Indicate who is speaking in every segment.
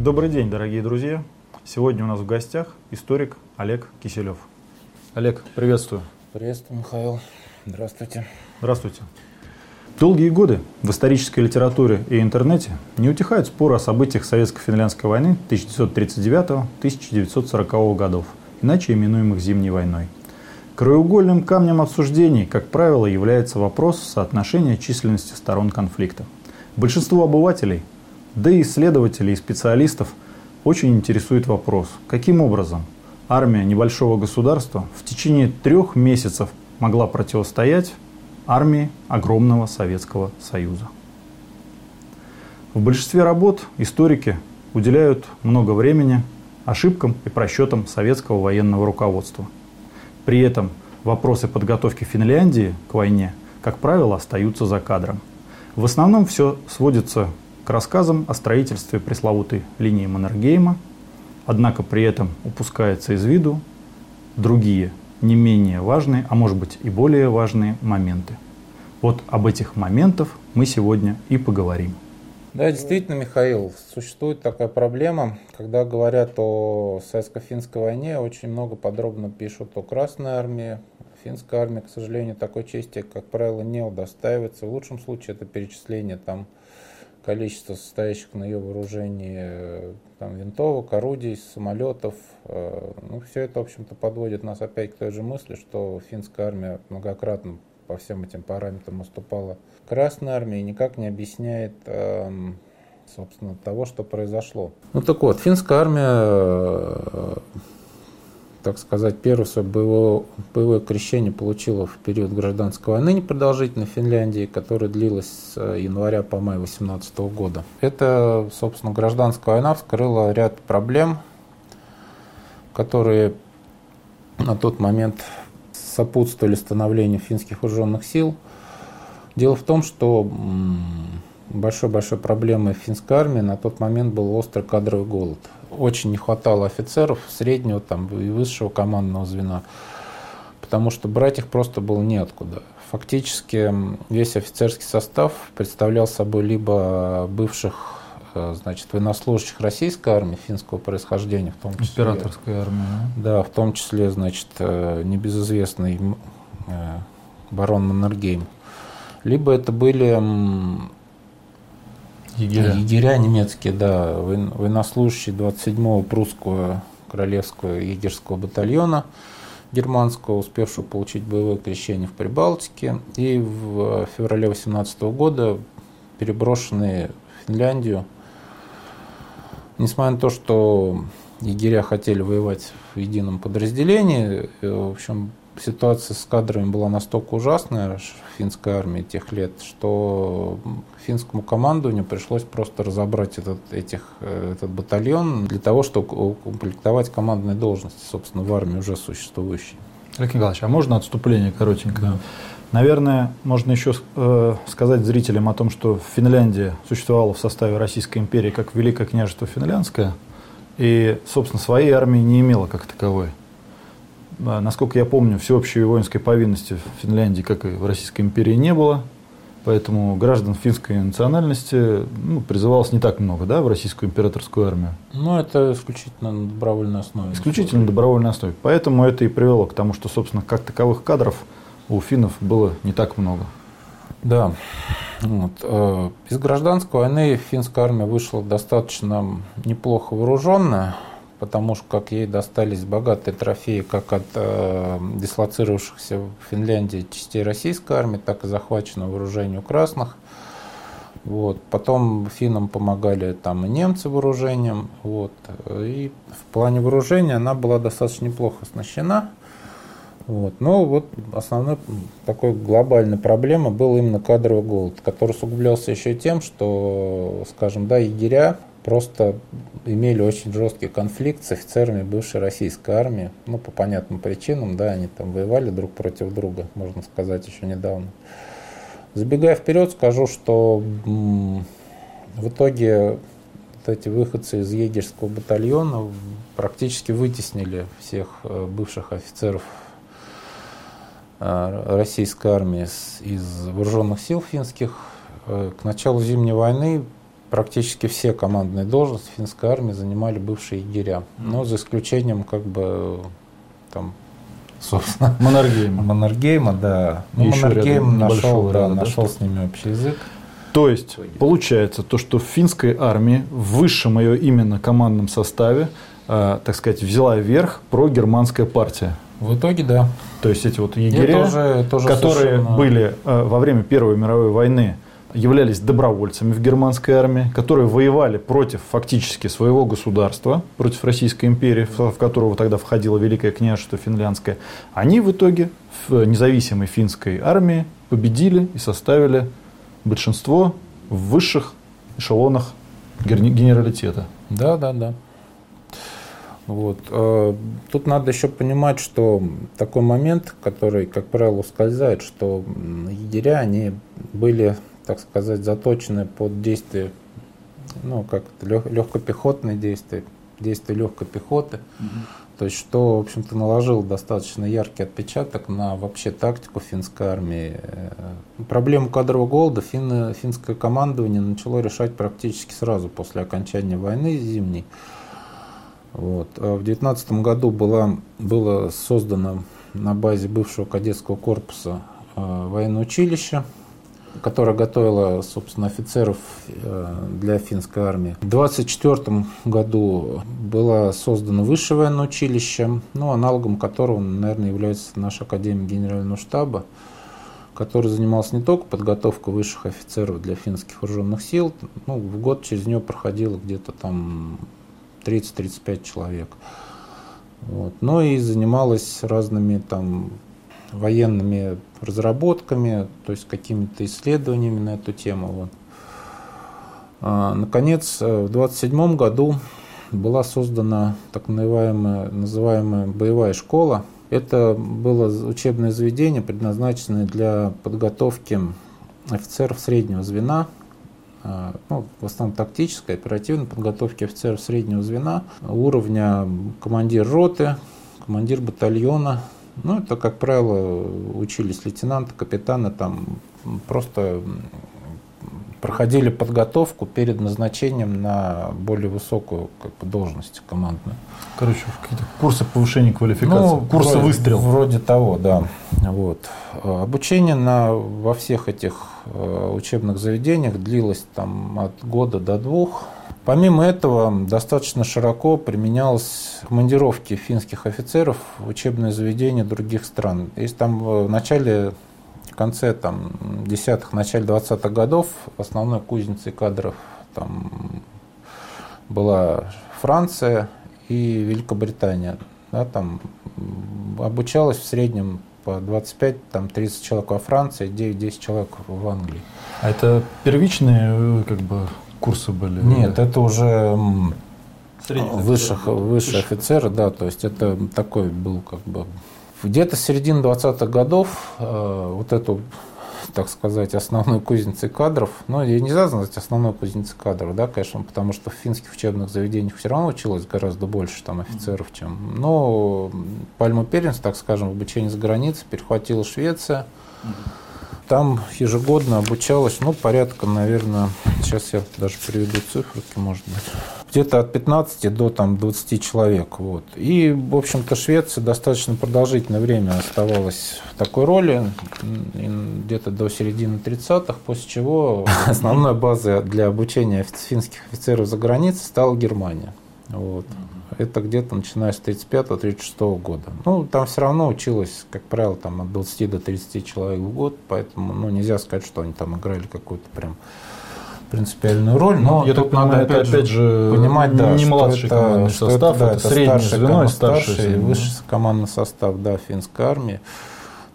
Speaker 1: Добрый день, дорогие друзья. Сегодня у нас в гостях историк Олег Киселев. Олег, приветствую.
Speaker 2: Приветствую, Михаил. Здравствуйте.
Speaker 1: Здравствуйте. Долгие годы в исторической литературе и интернете не утихают споры о событиях Советско-финляндской войны 1939-1940 годов, иначе именуемых Зимней войной. Краеугольным камнем обсуждений, как правило, является вопрос соотношения численности сторон конфликта. Большинство обывателей, да и исследователей и специалистов очень интересует вопрос, каким образом армия небольшого государства в течение трех месяцев могла противостоять армии огромного Советского Союза. В большинстве работ историки уделяют много времени ошибкам и просчетам советского военного руководства. При этом вопросы подготовки Финляндии к войне, как правило, остаются за кадром. В основном все сводится рассказам о строительстве пресловутой линии Маннергейма, однако при этом упускается из виду другие не менее важные, а может быть и более важные моменты. Вот об этих моментах мы сегодня и поговорим.
Speaker 2: Да, действительно, Михаил, существует такая проблема, когда говорят о советско-финской войне, очень много подробно пишут о Красной армии. Финская армия, к сожалению, такой чести, как правило, не удостаивается. В лучшем случае это перечисление там количества состоящих на ее вооружении там, винтовок, орудий, самолетов. Э, ну, все это, в общем-то, подводит нас опять к той же мысли, что финская армия многократно по всем этим параметрам уступала Красной армии и никак не объясняет эм, собственно, того, что произошло. Ну так вот, финская армия, э, так сказать, первое свое боевое, боевое крещение получила в период гражданской войны непродолжительной в Финляндии, которая длилась с января по май 18 года. Это, собственно, гражданская война вскрыла ряд проблем, которые на тот момент сопутствовали становлению финских вооруженных сил. Дело в том, что большой-большой проблемой финской армии на тот момент был острый кадровый голод. Очень не хватало офицеров среднего там, и высшего командного звена, потому что брать их просто было неоткуда. Фактически весь офицерский состав представлял собой либо бывших э, значит, военнослужащих российской армии финского происхождения, в том
Speaker 1: числе... Императорская армия.
Speaker 2: Да, в том числе, значит, э, небезызвестный э, барон Маннергейм. Либо это были Егеря. Егеря немецкие, да, военнослужащие 27-го прусского королевского егерского батальона германского, успевшего получить боевое крещение в Прибалтике, и в феврале 18 года переброшенные в Финляндию. Несмотря на то, что егеря хотели воевать в едином подразделении, э, в общем, ситуация с кадрами была настолько ужасная в финской армии тех лет, что финскому командованию пришлось просто разобрать этот, этих, э, этот батальон для того, чтобы укомплектовать командные должности, собственно, в армии уже существующей.
Speaker 1: Олег Николаевич, а можно отступление коротенько? Да. Наверное, можно еще э, сказать зрителям о том, что Финляндия существовала в составе Российской империи как Великое княжество Финляндское, и, собственно, своей армии не имела как таковой. Насколько я помню, всеобщей воинской повинности в Финляндии, как и в Российской империи, не было. Поэтому граждан финской национальности ну, призывалось не так много да, в российскую императорскую армию.
Speaker 2: Ну, это исключительно на добровольной основе.
Speaker 1: Исключительно на добровольной основе. Поэтому это и привело к тому, что, собственно, как таковых кадров у финнов было не так много.
Speaker 2: Да. Вот. Э, из гражданской войны финская армия вышла достаточно неплохо вооруженная потому что как ей достались богатые трофеи как от э, дислоцировавшихся в Финляндии частей российской армии, так и захваченного вооружения красных. Вот. Потом финнам помогали там и немцы вооружением. Вот. И в плане вооружения она была достаточно неплохо оснащена. Вот. Но вот основной такой глобальной проблемой был именно кадровый голод, который усугублялся еще и тем, что, скажем, да, егеря просто имели очень жесткий конфликт с офицерами бывшей российской армии. Ну, по понятным причинам, да, они там воевали друг против друга, можно сказать, еще недавно. Забегая вперед, скажу, что в итоге вот эти выходцы из егерского батальона практически вытеснили всех э, бывших офицеров э, российской армии из вооруженных сил финских. Э, к началу Зимней войны практически все командные должности финской армии занимали бывшие егеря. Но за исключением как бы там собственно.
Speaker 1: Маннергейма.
Speaker 2: Маннергейма, да. Ну, Маннергейм нашел, да, нашел с ними общий язык.
Speaker 1: То есть, получается, то, что в финской армии в высшем ее именно командном составе, э, так сказать, взяла верх прогерманская партия.
Speaker 2: В итоге, да.
Speaker 1: То есть, эти вот егеря, уже, тоже которые совершенно... были э, во время Первой мировой войны, являлись добровольцами в германской армии, которые воевали против фактически своего государства, против Российской империи, в которого тогда входило Великое княжество Финляндское, они в итоге в независимой финской армии победили и составили большинство в высших эшелонах генералитета.
Speaker 2: Да, да, да. Вот. Э, тут надо еще понимать, что такой момент, который, как правило, ускользает, что егеря, они были так сказать, заточены под действие, ну, как легкопехотные действия, действия легкой пехоты. Угу. То есть, что, в общем-то, наложило достаточно яркий отпечаток на вообще тактику финской армии. Э, проблему кадрового голода фин, финское командование начало решать практически сразу после окончания войны зимней. Вот. А в 19 году была, было создано на базе бывшего кадетского корпуса э, военное училище – которая готовила, собственно, офицеров э, для финской армии. В 1924 году было создано высшее военное училище, ну, аналогом которого, наверное, является наша Академия Генерального штаба, который занимался не только подготовкой высших офицеров для финских вооруженных сил, ну, в год через нее проходило где-то там 30-35 человек. Вот. Но и занималась разными там военными разработками, то есть какими-то исследованиями на эту тему. Вот. А, наконец, э, в 1927 году была создана так называемая, называемая боевая школа. Это было учебное заведение, предназначенное для подготовки офицеров среднего звена, а, ну, в основном тактической, оперативной подготовки офицеров среднего звена, уровня командир роты, командир батальона, ну, это, как правило, учились лейтенанты, капитаны, там просто проходили подготовку перед назначением на более высокую как бы, должность командную.
Speaker 1: Короче, какие-то курсы повышения квалификации, ну,
Speaker 2: курсы вроде, выстрел. Вроде того, да. Вот. Обучение на, во всех этих э, учебных заведениях длилось там, от года до двух. Помимо этого, достаточно широко применялось командировки финских офицеров в учебные заведения других стран. Есть там в начале, конце там, десятых, начале 20-х годов основной кузницей кадров там была Франция и Великобритания. Да, там обучалось в среднем по 25-30 человек во Франции, 9-10 человек в Англии.
Speaker 1: А это первичные э, как бы курсы были?
Speaker 2: Нет, это уже высших, высший офицер, да, то есть это такой был как бы где-то с середины 20-х годов э, вот эту так сказать, основной кузницей кадров. Но ее нельзя назвать основной кузницей кадров, да, конечно, потому что в финских учебных заведениях все равно училось гораздо больше там офицеров, чем. Но пальму первенства, так скажем, в обучении за границей перехватила Швеция. Там ежегодно обучалось, ну, порядка, наверное, сейчас я даже приведу цифры, может быть, где-то от 15 до там, 20 человек. Вот. И, в общем-то, Швеция достаточно продолжительное время оставалась в такой роли, где-то до середины 30-х, после чего основной базой для обучения финских офицеров за границей стала Германия. Вот. Это где-то начиная с 35-36 года. Ну, там все равно училось, как правило, там от 20 до 30 человек в год, поэтому ну, нельзя сказать, что они там играли какую-то прям принципиальную роль, но
Speaker 1: Я тут надо опять, опять же понимать, да,
Speaker 2: не младший это, командный что состав, это, да, это среднее звено и старший, старший и высший командный состав да, финской армии.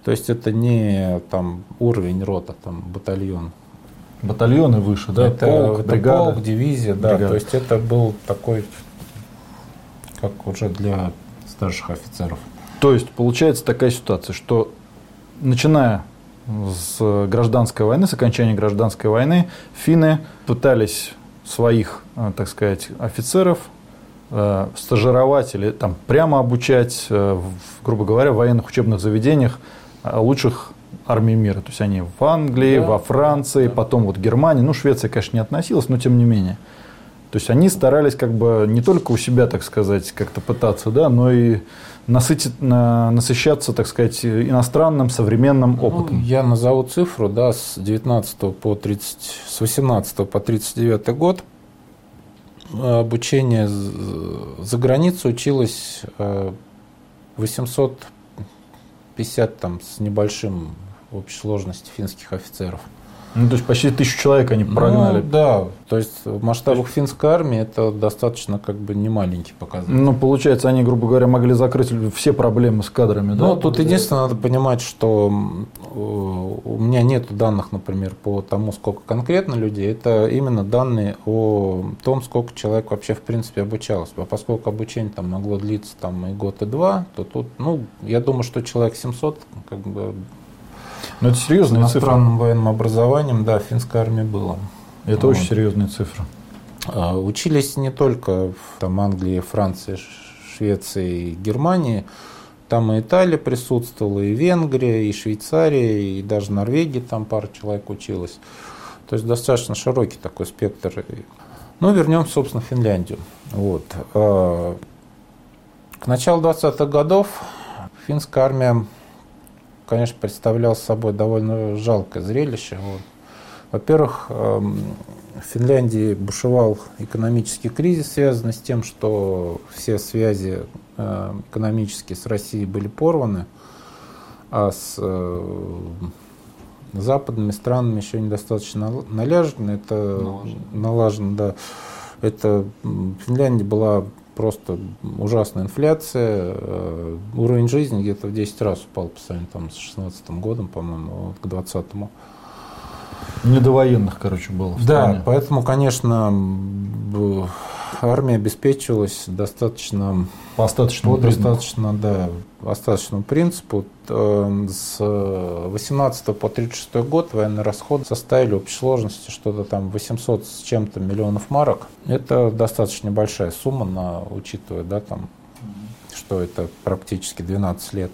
Speaker 2: То есть это не там уровень рота, там батальон.
Speaker 1: Батальоны выше, да?
Speaker 2: Это полк, это бригада, полк, дивизия, да. Бригада. То есть это был такой как уже для старших офицеров.
Speaker 1: То есть получается такая ситуация, что начиная с гражданской войны, с окончания гражданской войны, финны пытались своих, э, так сказать, офицеров э, стажировать или там прямо обучать, э, грубо говоря, в военных учебных заведениях лучших армии мира. То есть они в Англии, да. во Франции, да. потом вот Германии. Ну, Швеция, конечно, не относилась, но тем не менее. То есть они старались как бы не только у себя, так сказать, как-то пытаться, да, но и насытить, насыщаться, так сказать, иностранным современным ну, опытом.
Speaker 2: Ну, я назову цифру, да, с 19 по 30, с 18 по 39 год обучение за границей училось 850 э, там с небольшим в общей сложности финских офицеров.
Speaker 1: Ну, то есть почти тысячу человек они прогнали.
Speaker 2: Ну, да, то есть в масштабах финской армии это достаточно как бы не маленький показатель.
Speaker 1: Ну, получается, они, грубо говоря, могли закрыть все проблемы с кадрами,
Speaker 2: ну,
Speaker 1: да?
Speaker 2: Ну, тут единственное, надо понимать, что э, у меня нет данных, например, по тому, сколько конкретно людей. Это именно данные о том, сколько человек вообще в принципе обучалось. А поскольку обучение там могло длиться там и год, и два, то тут, ну, я думаю, что человек 700 как бы
Speaker 1: но это серьезная цифра.
Speaker 2: Иностранным военным образованием, да, в финской армии было.
Speaker 1: Это вот. очень серьезная цифра.
Speaker 2: А, учились не только в там, Англии, Франции, Швеции, Германии. Там и Италия присутствовала, и Венгрия, и Швейцария, и даже Норвегия там пара человек училась. То есть достаточно широкий такой спектр. Ну, вернемся, собственно, в Финляндию. Вот. А, к началу 20-х годов финская армия конечно, представлял собой довольно жалкое зрелище. Вот. Во-первых, эм, в Финляндии бушевал экономический кризис, связанный с тем, что все связи э, экономические с Россией были порваны, а с э, западными странами еще недостаточно налажено. Это налажено, налажено да. Это Финляндия была просто ужасная инфляция. Э, уровень жизни где-то в 10 раз упал по сравнению там, с 16 годом, по-моему, вот, к 20 -му.
Speaker 1: Не до военных, короче, было.
Speaker 2: Да, поэтому, конечно, армия обеспечивалась достаточно
Speaker 1: по остаточному,
Speaker 2: по достаточно, да, остаточному принципу. Эм, с 18 по 36 год военные расходы составили общей сложности что-то там 800 с чем-то миллионов марок. Это достаточно большая сумма, на, учитывая, да, там, что это практически 12 лет.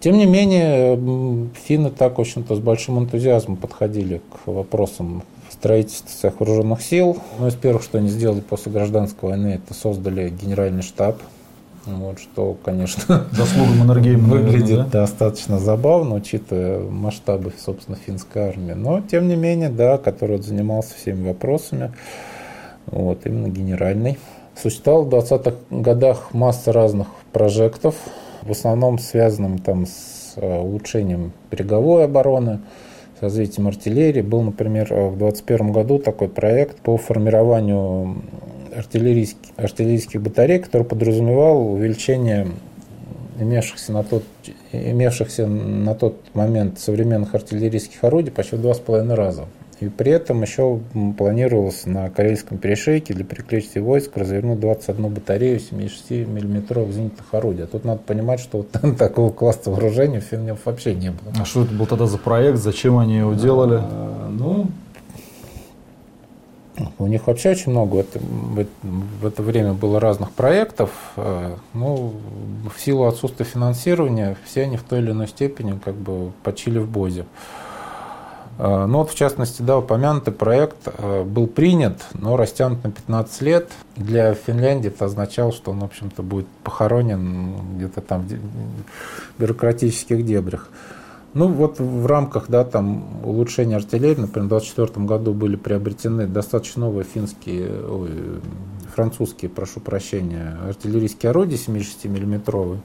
Speaker 2: Тем не менее, финны так, в общем-то, с большим энтузиазмом подходили к вопросам строительства своих вооруженных сил. Ну, из первых, что они сделали после гражданской войны, это создали генеральный штаб. Вот, что, конечно,
Speaker 1: заслуга Маннергейма
Speaker 2: выглядит да? достаточно забавно, учитывая масштабы, собственно, финской армии. Но, тем не менее, да, который вот занимался всеми вопросами, вот, именно генеральный. Существовало в 20-х годах масса разных прожектов, в основном связанным там с э, улучшением береговой обороны, развитием артиллерии. Был, например, в 2021 году такой проект по формированию артиллерийских, артиллерийских батарей, который подразумевал увеличение имевшихся на тот, имевшихся на тот момент современных артиллерийских орудий почти в два с половиной раза. И при этом еще планировалось на Карельском перешейке для переключения войск развернуть 21 батарею 76 миллиметровых зенитных орудий. А тут надо понимать, что вот такого класса вооружения в фильме вообще не было.
Speaker 1: А что это был тогда за проект? Зачем они его делали? А,
Speaker 2: ну, у них вообще очень много в это, в это время было разных проектов. А, ну, в силу отсутствия финансирования все они в той или иной степени как бы почили в бозе. А, ну вот, в частности, да, упомянутый проект а, был принят, но растянут на 15 лет. Для Финляндии это означало, что он, в общем-то, будет похоронен где-то там в бюрократических дебрях. Ну вот в рамках да, там, улучшения артиллерии, например, в 2024 году были приобретены достаточно новые финские, ой, французские, прошу прощения, артиллерийские орудия 76-миллиметровые.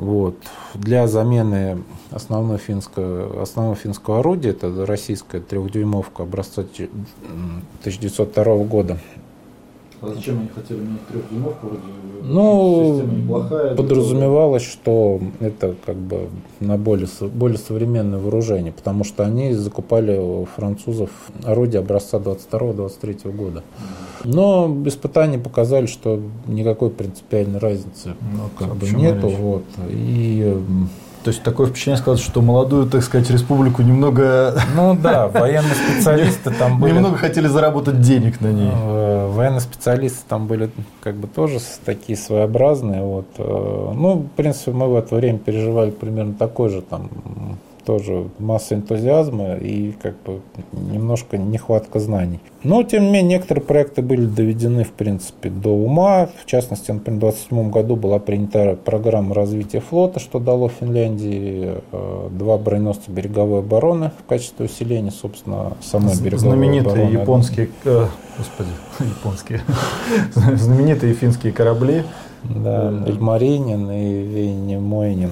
Speaker 2: Вот. Для замены основной финского, основного финского орудия, это российская трехдюймовка образца 1902 года,
Speaker 1: а зачем они хотели менять трехдюймовку? Вроде
Speaker 2: ну, неплохая, подразумевалось, что это как бы на более, более современное вооружение, потому что они закупали у французов орудия образца 22-23 года. Но испытания показали, что никакой принципиальной разницы ну, как бы нету. Вот. И
Speaker 1: то есть такое впечатление сказать, что молодую, так сказать, республику немного...
Speaker 2: Ну да, военные специалисты там были...
Speaker 1: Немного хотели заработать денег на ней.
Speaker 2: Э, военные специалисты там были как бы тоже такие своеобразные. Вот. Э, ну, в принципе, мы в это время переживали примерно такой же там тоже масса энтузиазма и как бы немножко нехватка знаний. Но, тем не менее, некоторые проекты были доведены, в принципе, до ума. В частности, например, в 2027 году была принята программа развития флота, что дало Финляндии э, два броненосца береговой обороны в качестве усиления, собственно, самой береговой
Speaker 1: Знаменитые
Speaker 2: обороны.
Speaker 1: японские, э, господи, японские, знаменитые финские корабли,
Speaker 2: да, Ильмаринин и Вейнемойнин.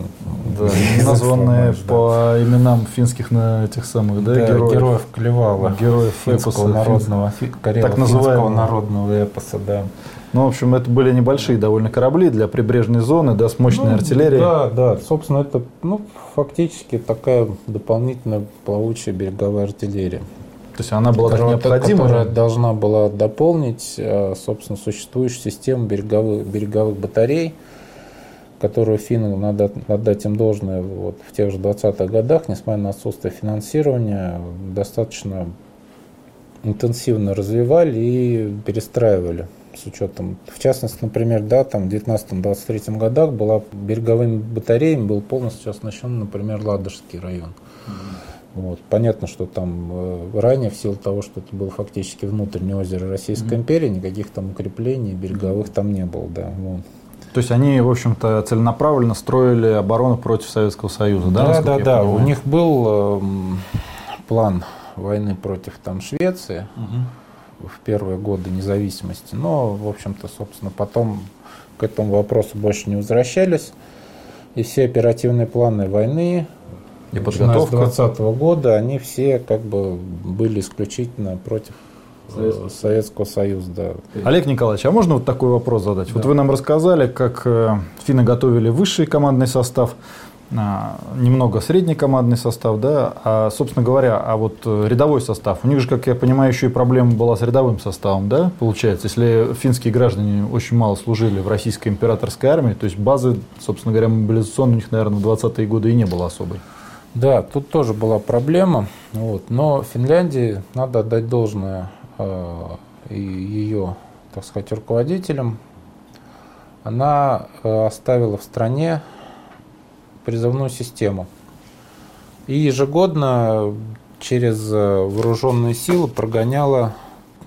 Speaker 1: Да, названные по именам финских на этих самых, да,
Speaker 2: да
Speaker 1: героев.
Speaker 2: героев Клевала.
Speaker 1: Героев эпоса,
Speaker 2: народного, фи,
Speaker 1: так называемого
Speaker 2: народного эпоса, да.
Speaker 1: Ну, в общем, это были небольшие довольно корабли для прибрежной зоны, да, с мощной
Speaker 2: ну,
Speaker 1: артиллерией.
Speaker 2: Да, да. Собственно, это ну, фактически такая дополнительная плавучая береговая артиллерия.
Speaker 1: То есть она была
Speaker 2: которая,
Speaker 1: так необходима?
Speaker 2: Которая должна была дополнить, э, собственно, существующую систему береговых, береговых батарей, которую финны, надо отдать им должное, вот, в тех же 20-х годах, несмотря на отсутствие финансирования, достаточно интенсивно развивали и перестраивали с учетом, в частности, например, да, там в 19-23 годах была береговыми батареями был полностью оснащен, например, Ладожский район. Mm-hmm. Вот. Понятно, что там э, ранее, в силу того, что это было фактически внутреннее озеро Российской mm-hmm. империи, никаких там укреплений береговых там не было. Да. Вот.
Speaker 1: То есть они, в общем-то, целенаправленно строили оборону против Советского Союза, да?
Speaker 2: Да, да, да. У них был э, план войны против там, Швеции угу. в первые годы независимости. Но, в общем-то, собственно, потом к этому вопросу больше не возвращались. И все оперативные планы войны и подготовка. С 2020 года они все как бы были исключительно против Советского, Советского Союза. Да.
Speaker 1: Олег Николаевич, а можно вот такой вопрос задать? Да. Вот вы нам рассказали, как э, финны готовили высший командный состав, а, немного средний командный состав, да, а, собственно говоря, а вот э, рядовой состав, у них же, как я понимаю, еще и проблема была с рядовым составом, да, получается, если финские граждане очень мало служили в российской императорской армии, то есть базы, собственно говоря, мобилизационной у них, наверное, в 20-е годы и не было особой.
Speaker 2: Да, тут тоже была проблема, вот, но Финляндии надо отдать должное э, ее, так сказать, руководителям. Она э, оставила в стране призывную систему. И ежегодно через э, вооруженные силы прогоняла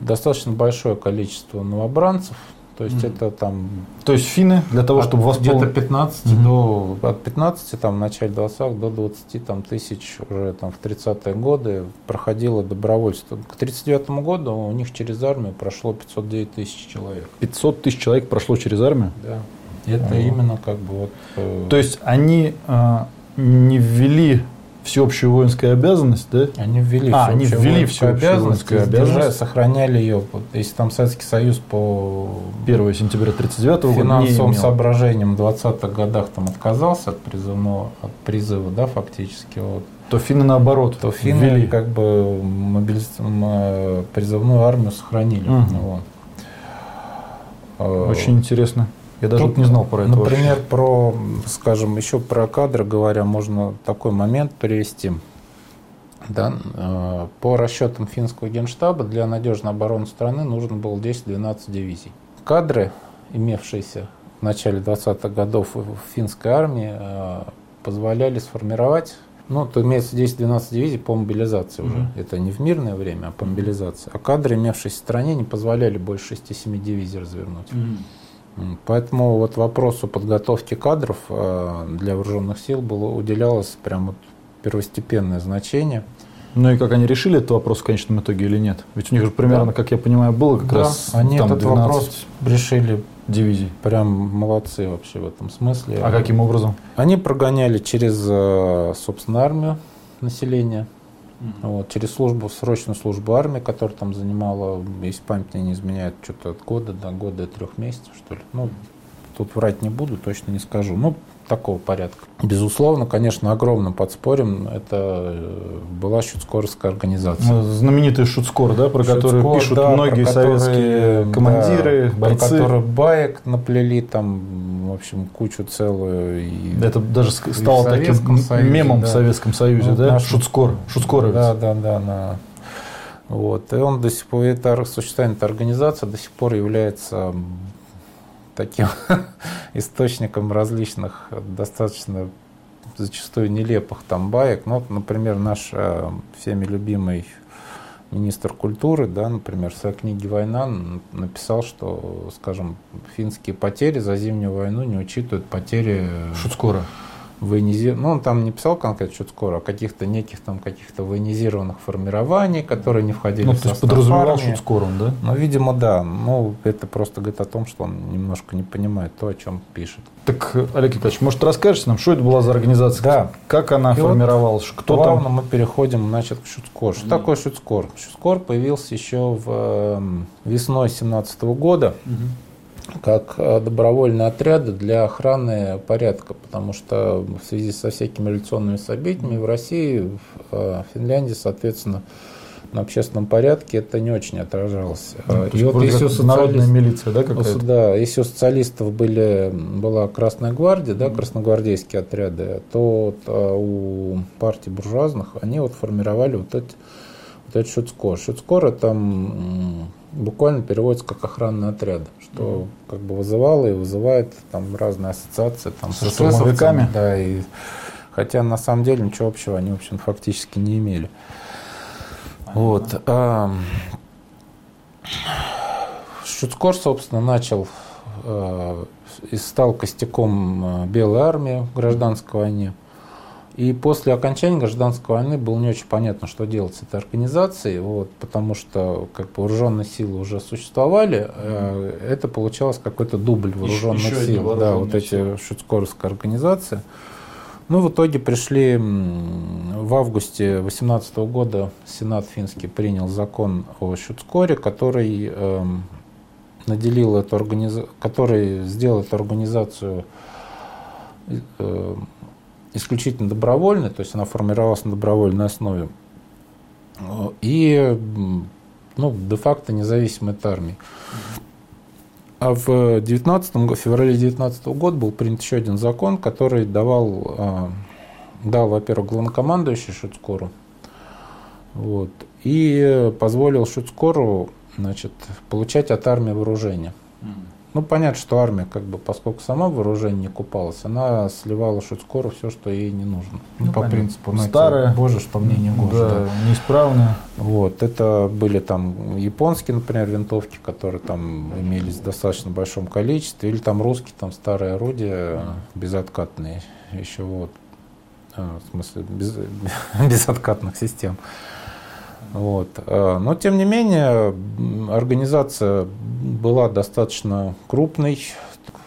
Speaker 2: достаточно большое количество новобранцев – то есть mm-hmm. это там...
Speaker 1: То есть финны для того, чтобы
Speaker 2: восполнить... Где-то 15 mm-hmm. до... От 15, там, в начале 20 до 20 там, тысяч уже там, в 30-е годы проходило добровольство. К 39 году у них через армию прошло 509 тысяч человек.
Speaker 1: 500 тысяч человек прошло через армию?
Speaker 2: Да. Это mm-hmm. именно как бы вот...
Speaker 1: Э... То есть они э, не ввели всеобщую воинскую обязанность, да?
Speaker 2: Они ввели
Speaker 1: а, они ввели всеобщую
Speaker 2: обязанность, воинскую обязанность. сохраняли ее. Если там Советский Союз по
Speaker 1: 1 сентября 1939
Speaker 2: года финансовым соображениям в 20-х годах там отказался от призывного от призыва, да, фактически. Вот.
Speaker 1: То финны наоборот.
Speaker 2: То финны ввели. как бы мобилиз... призывную армию сохранили. Угу.
Speaker 1: Вот. Очень интересно. Я даже Тут, не знал про это.
Speaker 2: Например, вообще. про, скажем, еще про кадры говоря, можно такой момент привести. Да, э, по расчетам финского генштаба для надежной обороны страны нужно было 10-12 дивизий. Кадры, имевшиеся в начале 20-х годов в финской армии, э, позволяли сформировать ну, то имеется 10-12 дивизий по мобилизации уже. Mm-hmm. Это не в мирное время, а по мобилизации. А кадры, имевшиеся в стране, не позволяли больше 6-7 дивизий развернуть. Mm-hmm. Поэтому вот вопросу подготовки кадров э, для вооруженных сил было уделялось прям вот первостепенное значение.
Speaker 1: Ну и как они решили этот вопрос в конечном итоге или нет? Ведь у них же примерно, да. как я понимаю, было как
Speaker 2: да,
Speaker 1: раз
Speaker 2: они там этот вопрос решили
Speaker 1: дивизий.
Speaker 2: Прям молодцы вообще в этом смысле.
Speaker 1: А каким образом?
Speaker 2: Они прогоняли через, э, собственно, армию населения вот, через службу, срочную службу армии, которая там занимала, если память не изменяет, что-то от года до года, трех месяцев, что ли. Ну, тут врать не буду, точно не скажу. Ну, такого порядка. Безусловно, конечно, огромным подспорьем это э, была Шутскорская организация. Ну,
Speaker 1: знаменитый Шутскор, да, про Шутскор, который пишут да, многие про советские командиры,
Speaker 2: да, бойцы. Про который баек наплели там, в общем, кучу целую. И,
Speaker 1: это даже стало таким Союзе, мемом да. в Советском Союзе, ну, да? Наш... Шутскор, Шутскоровец.
Speaker 2: Да, да, да. На... Вот. И он до сих пор, это существование этой организации до сих пор является таким источником различных достаточно зачастую нелепых там баек. Ну, вот, например, наш э, всеми любимый министр культуры, да, например, в своей книге «Война» написал, что, скажем, финские потери за зимнюю войну не учитывают потери...
Speaker 1: Шуцкора
Speaker 2: военизированных, ну, он там не писал конкретно чуть скоро, а каких-то неких там каких-то военизированных формирований, которые не входили
Speaker 1: ну,
Speaker 2: в состав
Speaker 1: то есть подразумевал
Speaker 2: армии.
Speaker 1: скоро, да?
Speaker 2: Ну, видимо, да. Ну, это просто говорит о том, что он немножко не понимает то, о чем пишет.
Speaker 1: Так, Олег Николаевич, может, расскажете нам, что это была за организация?
Speaker 2: Да.
Speaker 1: Как она
Speaker 2: И
Speaker 1: формировалась?
Speaker 2: Вот
Speaker 1: Кто
Speaker 2: плавно
Speaker 1: там?
Speaker 2: мы переходим, значит, к Шуцкор. Что такое Шуцкор? Шуцкор появился еще в э, весной 17 года как э, добровольные отряды для охраны порядка, потому что в связи со всякими революционными событиями в России, в э, Финляндии, соответственно, на общественном порядке это не очень отражалось.
Speaker 1: Ну, то
Speaker 2: И вот если у
Speaker 1: милиция, да, какая-то?
Speaker 2: Да, если у социалистов были, была Красная Гвардия, да, красногвардейские отряды, то вот, а, у партий буржуазных они вот формировали вот эти вот этот шуцкор. Шуцкор это буквально переводится как охранный отряд, что как бы вызывало и вызывает там разные ассоциации там,
Speaker 1: Со штурмовиками?
Speaker 2: эсэсовцами, Да, и, хотя на самом деле ничего общего они, в общем, фактически не имели. Вот. а, Шуцкор, собственно, начал э, и стал костяком э, Белой армии в гражданской войне. И после окончания гражданской войны было не очень понятно, что делать с этой организацией, вот, потому что как бы, вооруженные силы уже существовали, э, это получалось какой-то дубль вооруженных
Speaker 1: еще одни
Speaker 2: сил, да, вот эти шуцкоровская организация. Ну, в итоге пришли в августе 2018 года Сенат финский принял закон о Шуцкоре, который эм, наделил эту организацию, который сделал эту организацию э, исключительно добровольной, то есть она формировалась на добровольной основе. И ну, де-факто независимой от армии. А в 19 го- феврале 2019 года был принят еще один закон, который давал, э, дал, во-первых, главнокомандующий Шуцкору, вот, и позволил Шуцкору значит, получать от армии вооружение. Ну, понятно, что армия, как бы, поскольку сама в вооружении не купалась, она сливала Шуцкору все, что ей не нужно.
Speaker 1: Ну,
Speaker 2: по
Speaker 1: понятно.
Speaker 2: принципу, знаете,
Speaker 1: Старое.
Speaker 2: Боже, что мне не гоже. да.
Speaker 1: Да, неисправная.
Speaker 2: Вот, это были там японские, например, винтовки, которые там имелись в достаточно большом количестве, или там русские, там старые орудия безоткатные, еще вот, А, в смысле, без, безоткатных систем. Вот. а, Но, тем не менее, организация была достаточно крупной.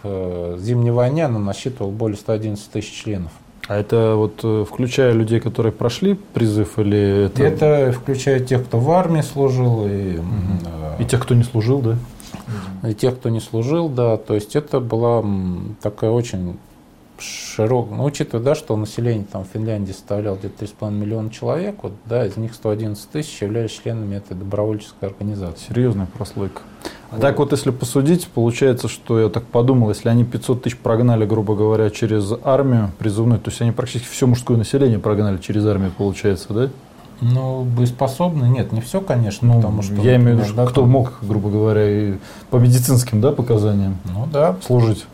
Speaker 2: К Зимней войне она насчитывала более 111 тысяч членов.
Speaker 1: А это вот э, включая людей, которые прошли призыв, или это,
Speaker 2: Это включает тех, кто в армии служил, и, э,
Speaker 1: и тех, кто не служил, да?
Speaker 2: и тех, кто не служил, да, то есть это была такая очень широкая, ну, учитывая, да, что население там в Финляндии составляло где-то 3,5 миллиона человек, вот, да, из них 111 тысяч являлись членами этой добровольческой организации.
Speaker 1: Серьезная прослойка. А так вот, если посудить, получается, что я так подумал, если они 500 тысяч прогнали, грубо говоря, через армию призывную, то есть они практически все мужское население прогнали через армию, получается, да?
Speaker 2: Ну, боеспособны, нет, не все, конечно,
Speaker 1: Ну,
Speaker 2: потому что...
Speaker 1: я имею в виду,
Speaker 2: да,
Speaker 1: кто мог, грубо говоря, и по медицинским да, показаниям
Speaker 2: Ну, да,
Speaker 1: служить.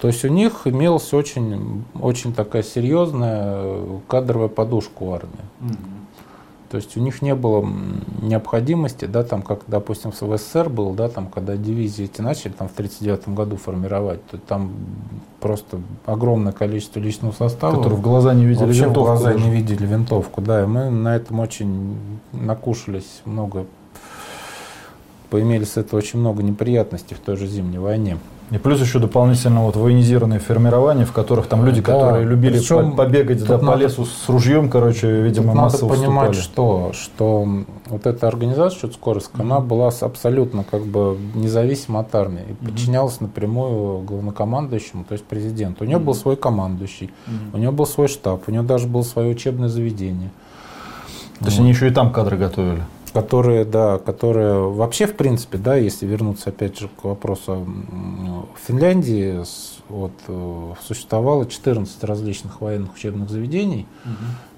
Speaker 2: То есть у них имелась очень, очень такая серьезная э, кадровая подушка у армии. То есть у них не было необходимости, да, там, как, допустим, в СССР был, да, там, когда дивизии эти начали там, в 1939 году формировать, то там просто огромное количество личного состава.
Speaker 1: которые в глаза не видели
Speaker 2: Вообще в
Speaker 1: винтовку
Speaker 2: глаза
Speaker 1: даже.
Speaker 2: не видели винтовку, да, и мы на этом очень накушались много, поимели с этого очень много неприятностей в той же зимней войне.
Speaker 1: И плюс еще дополнительно вот военизированные формирования, в которых там люди,
Speaker 2: Да.
Speaker 1: которые любили
Speaker 2: Причем
Speaker 1: по- побегать да, по
Speaker 2: надо-
Speaker 1: лесу с ружьем, короче, видимо,
Speaker 2: Тут надо
Speaker 1: массово
Speaker 2: понимать,
Speaker 1: вступали.
Speaker 2: что, что вот эта организация Шуцкоровская, она была абсолютно как бы независима от армии и подчинялась напрямую главнокомандующему, то есть президенту. У нее был свой командующий, у нее был свой штаб, у нее даже было свое учебное заведение.
Speaker 1: То есть они еще и там кадры готовили.
Speaker 2: Которые, да, которые вообще, в принципе, да, если вернуться опять же к вопросу, в Финляндии вот, э, существовало 14 различных военных учебных заведений,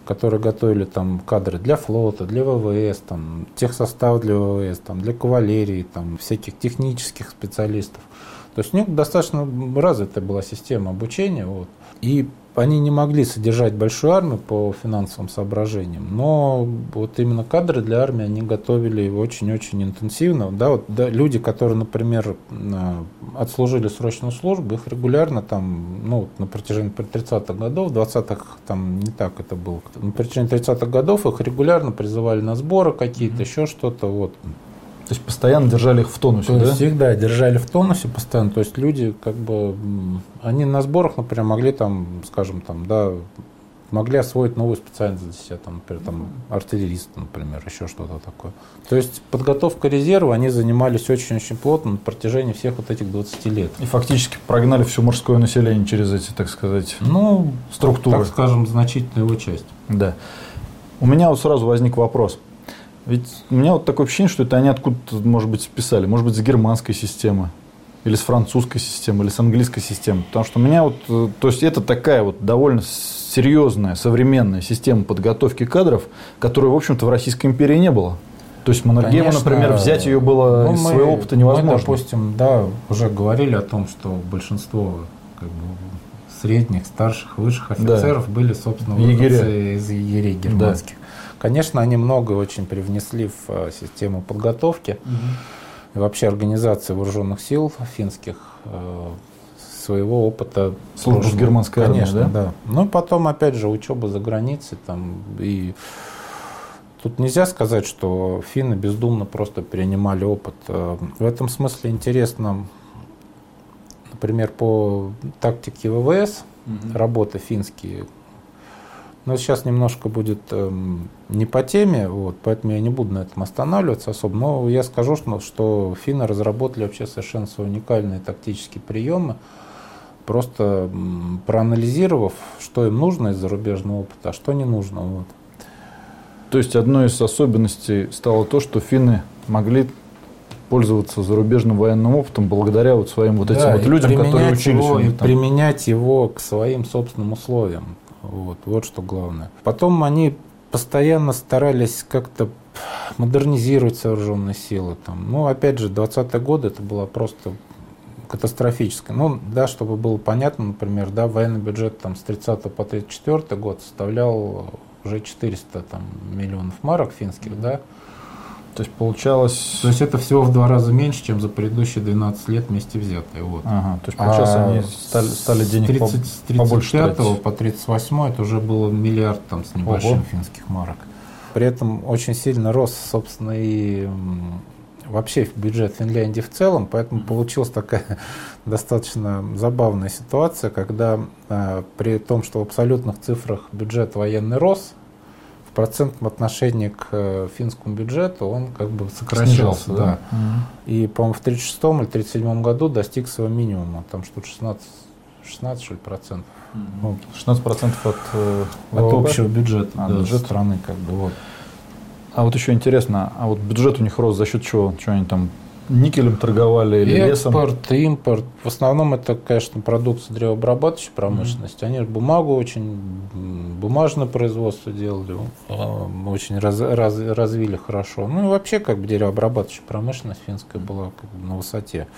Speaker 2: которые готовили там кадры для флота, для ВВС, там, техсостав для ВВС, там, для кавалерии, там, всяких технических специалистов. То есть у них достаточно развитая была система обучения. Вот. И они не могли содержать большую армию по финансовым соображениям, но вот именно кадры для армии они готовили очень-очень интенсивно. Да, вот, да, люди, которые, например, отслужили срочную службу, их регулярно там, ну, на протяжении 30-х годов, 20-х там не так это было, на протяжении 30-х годов их регулярно призывали на сборы какие-то, mm-hmm. еще что-то, вот.
Speaker 1: То есть постоянно держали их в тонусе,
Speaker 2: То да? есть их, да, держали в тонусе постоянно. То есть люди как бы, они на сборах, например, могли там, скажем, там, да, могли освоить новую специальность для себя, там, например, там, артиллерист, например, еще что-то такое. То есть подготовка резерва, они занимались очень-очень плотно на протяжении всех вот этих 20 лет.
Speaker 1: И фактически прогнали все мужское население через эти, так сказать,
Speaker 2: ну, структуры. Так скажем, значительную его часть.
Speaker 1: Да. У меня вот сразу возник вопрос – ведь у меня вот такое ощущение, что это они откуда-то, может быть, списали. Может быть, с германской системы, или с французской системы, или с английской системы. Потому что у меня вот, э, то есть это такая вот довольно серьезная современная система подготовки кадров, которой, в общем-то, в Российской империи не было. То есть Маннергейму, Конечно, например, взять ее было ну, из своего мы, опыта невозможно.
Speaker 2: Мы, допустим, да, уже говорили о том, что большинство как бы, средних, старших, высших офицеров да. были, собственно, из егерей германских. Да. Конечно, они много очень привнесли в э, систему подготовки угу. и вообще организации вооруженных сил финских э, своего опыта.
Speaker 1: Службы в германской армии,
Speaker 2: Конечно, да? да. Ну, потом, опять же, учеба за границей там и Тут нельзя сказать, что финны бездумно просто перенимали опыт. Э, в этом смысле интересно, например, по тактике ВВС, угу. работы финские, но сейчас немножко будет эм, не по теме, вот, поэтому я не буду на этом останавливаться особо. Но я скажу, что, что финны разработали вообще совершенно свои уникальные тактические приемы, просто проанализировав, что им нужно из зарубежного опыта, а что не нужно. Вот.
Speaker 1: То есть одной из особенностей стало то, что финны могли пользоваться зарубежным военным опытом благодаря вот своим вот этим
Speaker 2: да,
Speaker 1: вот людям, которые учились.
Speaker 2: Его, и применять его к своим собственным условиям. Вот, вот что главное. Потом они постоянно старались как-то модернизировать вооруженные силы. Там. Ну, опять же, 20-е годы это было просто катастрофическое. Ну, да, чтобы было понятно, например, да, военный бюджет там, с 30 по 34 год составлял уже 400 там, миллионов марок финских, да,
Speaker 1: то есть получалось...
Speaker 2: То есть это всего в два раза меньше, чем за предыдущие 12 лет вместе взятые. Вот.
Speaker 1: Ага, то есть получалось а они стали, стали денег 30, по, с
Speaker 2: 35 по 38 это уже было миллиард там, с небольшим Ого. финских марок. При этом очень сильно рос, собственно, и вообще бюджет Финляндии в целом, поэтому получилась такая достаточно забавная ситуация, когда а, при том, что в абсолютных цифрах бюджет военный рос, в процентном отношении к э, финскому бюджету он как бы сокращался. Снижался, да. да. Угу. И, по-моему, в 1936 или 1937 году достиг своего минимума, там что-то 16, 16 что ли, процентов.
Speaker 1: Угу. 16 процентов от,
Speaker 2: э, от общего бюджета, а, да, бюджет страны, как бы вот.
Speaker 1: А вот еще интересно, а вот бюджет у них рос за счет чего? Что они там никелем торговали или лесом?
Speaker 2: Экспорт, импорт. В основном это, конечно, продукция древообрабатывающей промышленности. Mm-hmm. Они бумагу очень, бумажное производство делали, а, очень раз, раз, развили хорошо. Ну и вообще, как бы деревообрабатывающая промышленность финская была как бы на высоте.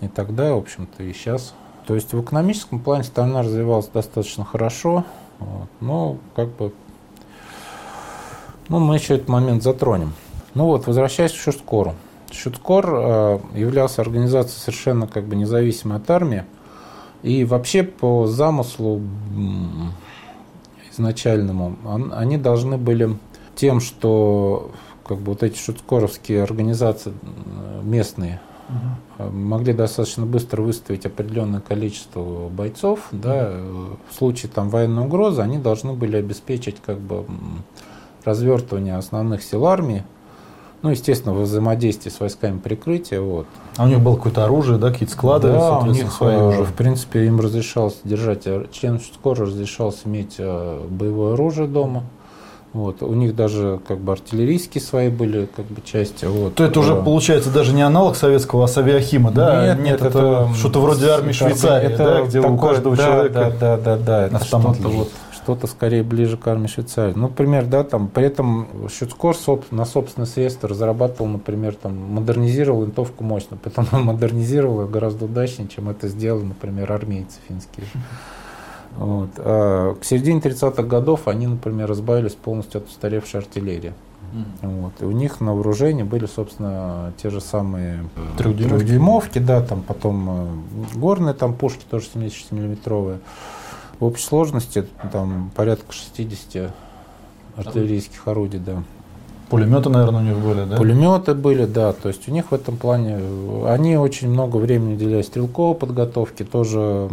Speaker 2: И тогда, в общем-то, и сейчас. То есть в экономическом плане страна развивалась достаточно хорошо. Вот. Но как бы ну, мы еще этот момент затронем. Ну вот, возвращаясь к Шусткору. Щуткор э, являлся организацией совершенно как бы независимой от армии. И вообще по замыслу изначальному они должны были тем, что как бы вот эти шуткоровские организации местные угу. могли достаточно быстро выставить определенное количество бойцов, да, в случае там военной угрозы они должны были обеспечить как бы развертывание основных сил армии ну, естественно, во взаимодействии с войсками прикрытия. Вот.
Speaker 1: А у них было какое-то оружие, да, какие-то склады?
Speaker 2: Да, у них свои э, уже. В принципе, им разрешалось держать, э, членам скоро разрешалось иметь э, боевое оружие дома. Вот. У них даже как бы артиллерийские свои были как бы части. Вот.
Speaker 1: То это уже получается даже не аналог советского, а с авиахима, да?
Speaker 2: Нет, нет, это, это
Speaker 1: что-то вроде армии Швейцарии, это да, где такое, у каждого
Speaker 2: да,
Speaker 1: человека
Speaker 2: да, да, да, да, что-то вот что-то скорее ближе к армии Швейцарии. Ну, например, да, там, при этом Шуцкор на собственное средства разрабатывал, например, там, модернизировал винтовку мощно, поэтому он модернизировал ее гораздо удачнее, чем это сделали, например, армейцы финские. Вот. А к середине 30-х годов они, например, разбавились полностью от устаревшей артиллерии. Вот. И у них на вооружении были, собственно, те же самые э, трехдюймовки, да, там потом э, горные там пушки тоже 76-миллиметровые. В общей сложности там порядка 60 артиллерийских орудий, да.
Speaker 1: Пулеметы, наверное, у них были, да?
Speaker 2: Пулеметы были, да. То есть у них в этом плане, они очень много времени уделяют стрелковой подготовке, тоже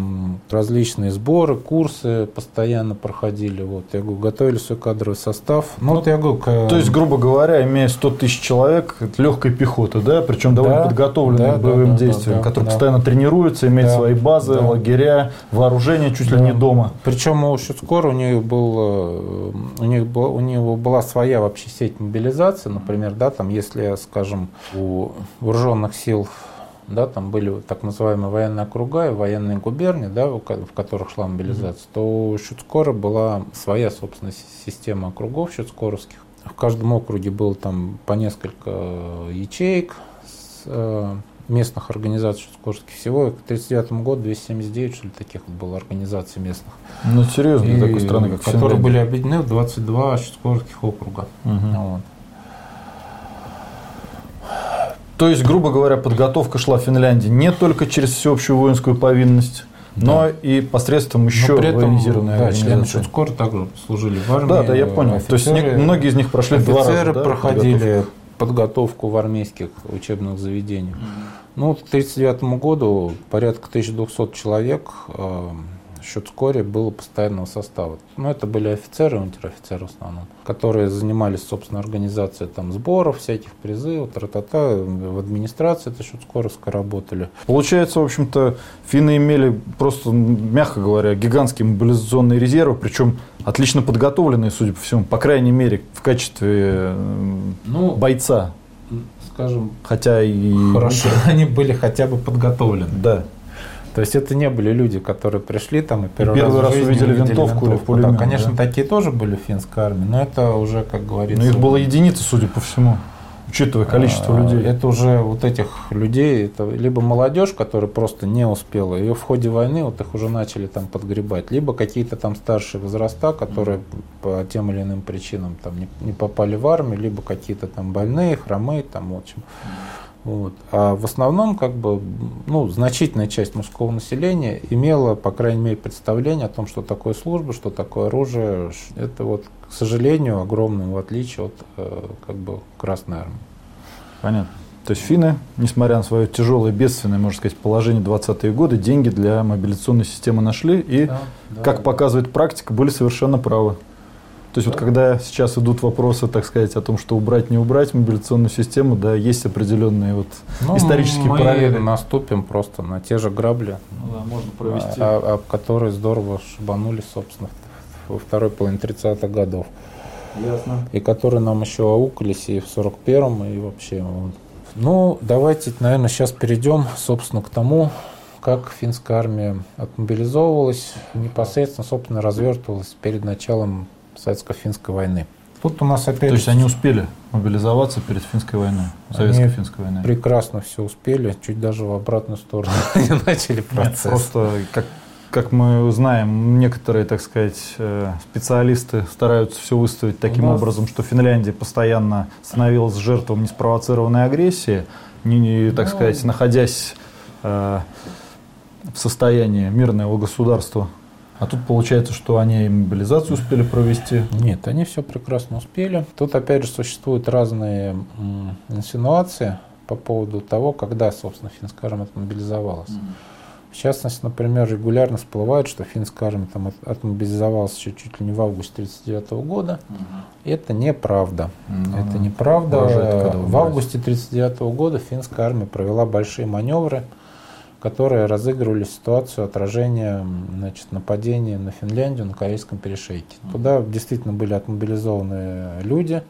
Speaker 2: различные сборы, курсы постоянно проходили. Вот, я говорю, готовили свой кадровый состав.
Speaker 1: Ну, вот я говорю, к... То есть, грубо говоря, имея 100 тысяч человек, легкой пехоты, да, причем довольно да, подготовленные да, к боевым да, действиям, да, которые да. постоянно тренируются, имеют да, свои базы, да. лагеря, вооружение чуть да. ли не дома.
Speaker 2: Причем у Щуцкора у них был, э, у них был, у него была своя вообще сеть мобилизации мобилизации, например, да, там, если, скажем, у вооруженных сил да, там были так называемые военные округа и военные губернии, да, в которых шла мобилизация, mm-hmm. то у Щуцкора была своя, собственно, система округов щуцкоровских. В каждом округе было там по несколько ячеек с, э, местных организаций щуцкорских. Всего к 1939 году 279, что ли, таких вот было организаций местных.
Speaker 1: Ну, серьезно, и, такой страны, как
Speaker 2: Которые были объединены в 22 щуцкорских округа. Угу. Вот.
Speaker 1: То есть, грубо говоря, подготовка шла в Финляндии не только через всеобщую воинскую повинность, но да. и посредством еще но при этом, военизированной
Speaker 2: да, члены Шуцкор также служили в армии.
Speaker 1: Да, да, я понял. Офицеры, То есть многие из них прошли два раза. Офицеры
Speaker 2: проходили подготовку. подготовку в армейских учебных заведениях. Ну, к 1939 году порядка 1200 человек счет вскоре было постоянного состава. Ну, это были офицеры, унтер-офицеры в основном, которые занимались, собственно, организацией там сборов, всяких призывов, тра-та-та, в администрации это счет скоровской работали.
Speaker 1: Получается, в общем-то, финны имели просто, мягко говоря, гигантские мобилизационные резервы, причем отлично подготовленные, судя по всему, по крайней мере, в качестве ну, бойца.
Speaker 2: Скажем,
Speaker 1: хотя и
Speaker 2: хорошо, они были хотя бы подготовлены.
Speaker 1: Да.
Speaker 2: То есть это не были люди, которые пришли там и первый,
Speaker 1: и первый раз, раз увидели винтовку, винтовку или пулемет.
Speaker 2: Да, конечно, да? такие тоже были в финской армии, но это уже, как говорится...
Speaker 1: Но их было единицы, судя по всему, учитывая количество а, людей.
Speaker 2: Это уже вот этих людей, это либо молодежь, которая просто не успела, ее в ходе войны вот их уже начали там подгребать, либо какие-то там старшие возраста, которые по тем или иным причинам там не, не попали в армию, либо какие-то там больные, хромые, там, в общем. Вот. А в основном, как бы, ну, значительная часть мужского населения имела, по крайней мере, представление о том, что такое служба, что такое оружие. Это вот, к сожалению, огромное в отличие от э, как бы, Красной Армии.
Speaker 1: Понятно. То есть финны, несмотря на свое тяжелое, бедственное, можно сказать, положение 20-е годы, деньги для мобилизационной системы нашли и, да, да, как да. показывает практика, были совершенно правы. То есть вот когда сейчас идут вопросы, так сказать, о том, что убрать, не убрать мобилизационную систему, да, есть определенные вот ну, исторические
Speaker 2: мы
Speaker 1: параллели.
Speaker 2: наступим просто на те же грабли,
Speaker 1: ну, да, можно провести.
Speaker 2: А, а, которые здорово шибанули, собственно, во второй половине 30-х годов.
Speaker 1: Ясно.
Speaker 2: И которые нам еще аукались и в 41-м, и вообще. Вот. Ну, давайте, наверное, сейчас перейдем, собственно, к тому, как финская армия отмобилизовывалась, непосредственно, собственно, развертывалась перед началом советско-финской войны.
Speaker 1: Тут у нас опять... То есть они успели мобилизоваться перед финской войной, советско-финской войной?
Speaker 2: прекрасно все успели, чуть даже в обратную сторону они начали процесс.
Speaker 1: Нет, просто, как, как мы знаем, некоторые, так сказать, э, специалисты стараются все выставить таким нас... образом, что Финляндия постоянно становилась жертвой неспровоцированной агрессии, не, не, так ну... сказать, находясь э, в состоянии мирного государства а тут получается, что они мобилизацию успели провести?
Speaker 2: Нет, они все прекрасно успели. Тут опять же существуют разные инсинуации по поводу того, когда, собственно, финская армия отмобилизовалась. В частности, например, регулярно всплывает, что финская армия там отмобилизовалась еще чуть ли не в августе 1939 года. Угу. Это неправда. Ну, это неправда. В августе 1939 года финская армия провела большие маневры которые разыгрывали ситуацию отражения значит, нападения на Финляндию на Корейском перешейке. Туда действительно были отмобилизованы люди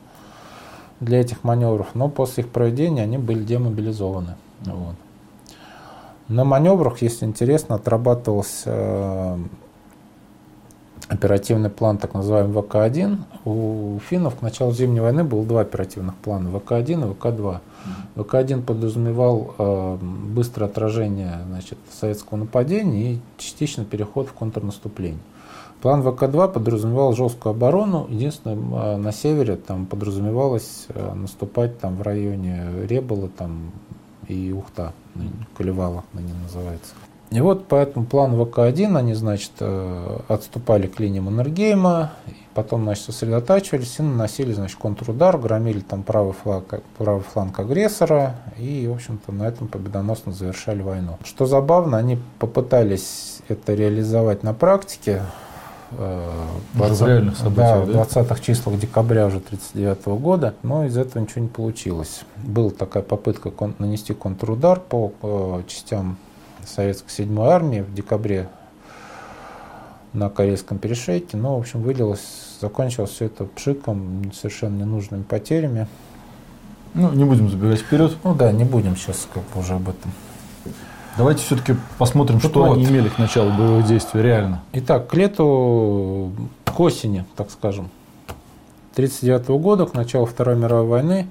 Speaker 2: для этих маневров, но после их проведения они были демобилизованы. Вот. На маневрах, если интересно, отрабатывался оперативный план, так называемый ВК-1. У финнов к началу Зимней войны было два оперативных плана, ВК-1 и ВК-2. ВК-1 подразумевал э, быстрое отражение значит, советского нападения и частично переход в контрнаступление. План ВК-2 подразумевал жесткую оборону. Единственное, э, на севере там подразумевалось э, наступать там в районе Ребола там, и Ухта, Колевала они называется. И вот по этому плану ВК-1 они, значит, э, отступали к линии Маннергейма, потом, значит, сосредотачивались и наносили, значит, контрудар, громили там правый фланг, правый фланг агрессора и, в общем-то, на этом победоносно завершали войну. Что забавно, они попытались это реализовать на практике,
Speaker 1: э, в 20, да,
Speaker 2: да? 20 числах декабря уже 1939 года, но из этого ничего не получилось. Была такая попытка кон- нанести контрудар по э, частям советской 7 армии в декабре на Корейском перешейке. Но, в общем, вылилось, закончилось все это пшиком, совершенно ненужными потерями.
Speaker 1: Ну, не будем забегать вперед.
Speaker 2: Ну да, не будем сейчас как бы уже об этом.
Speaker 1: Давайте все-таки посмотрим, что вот. они имели к началу боевых действий реально.
Speaker 2: Итак, к лету, к осени, так скажем, 1939 года, к началу Второй мировой войны,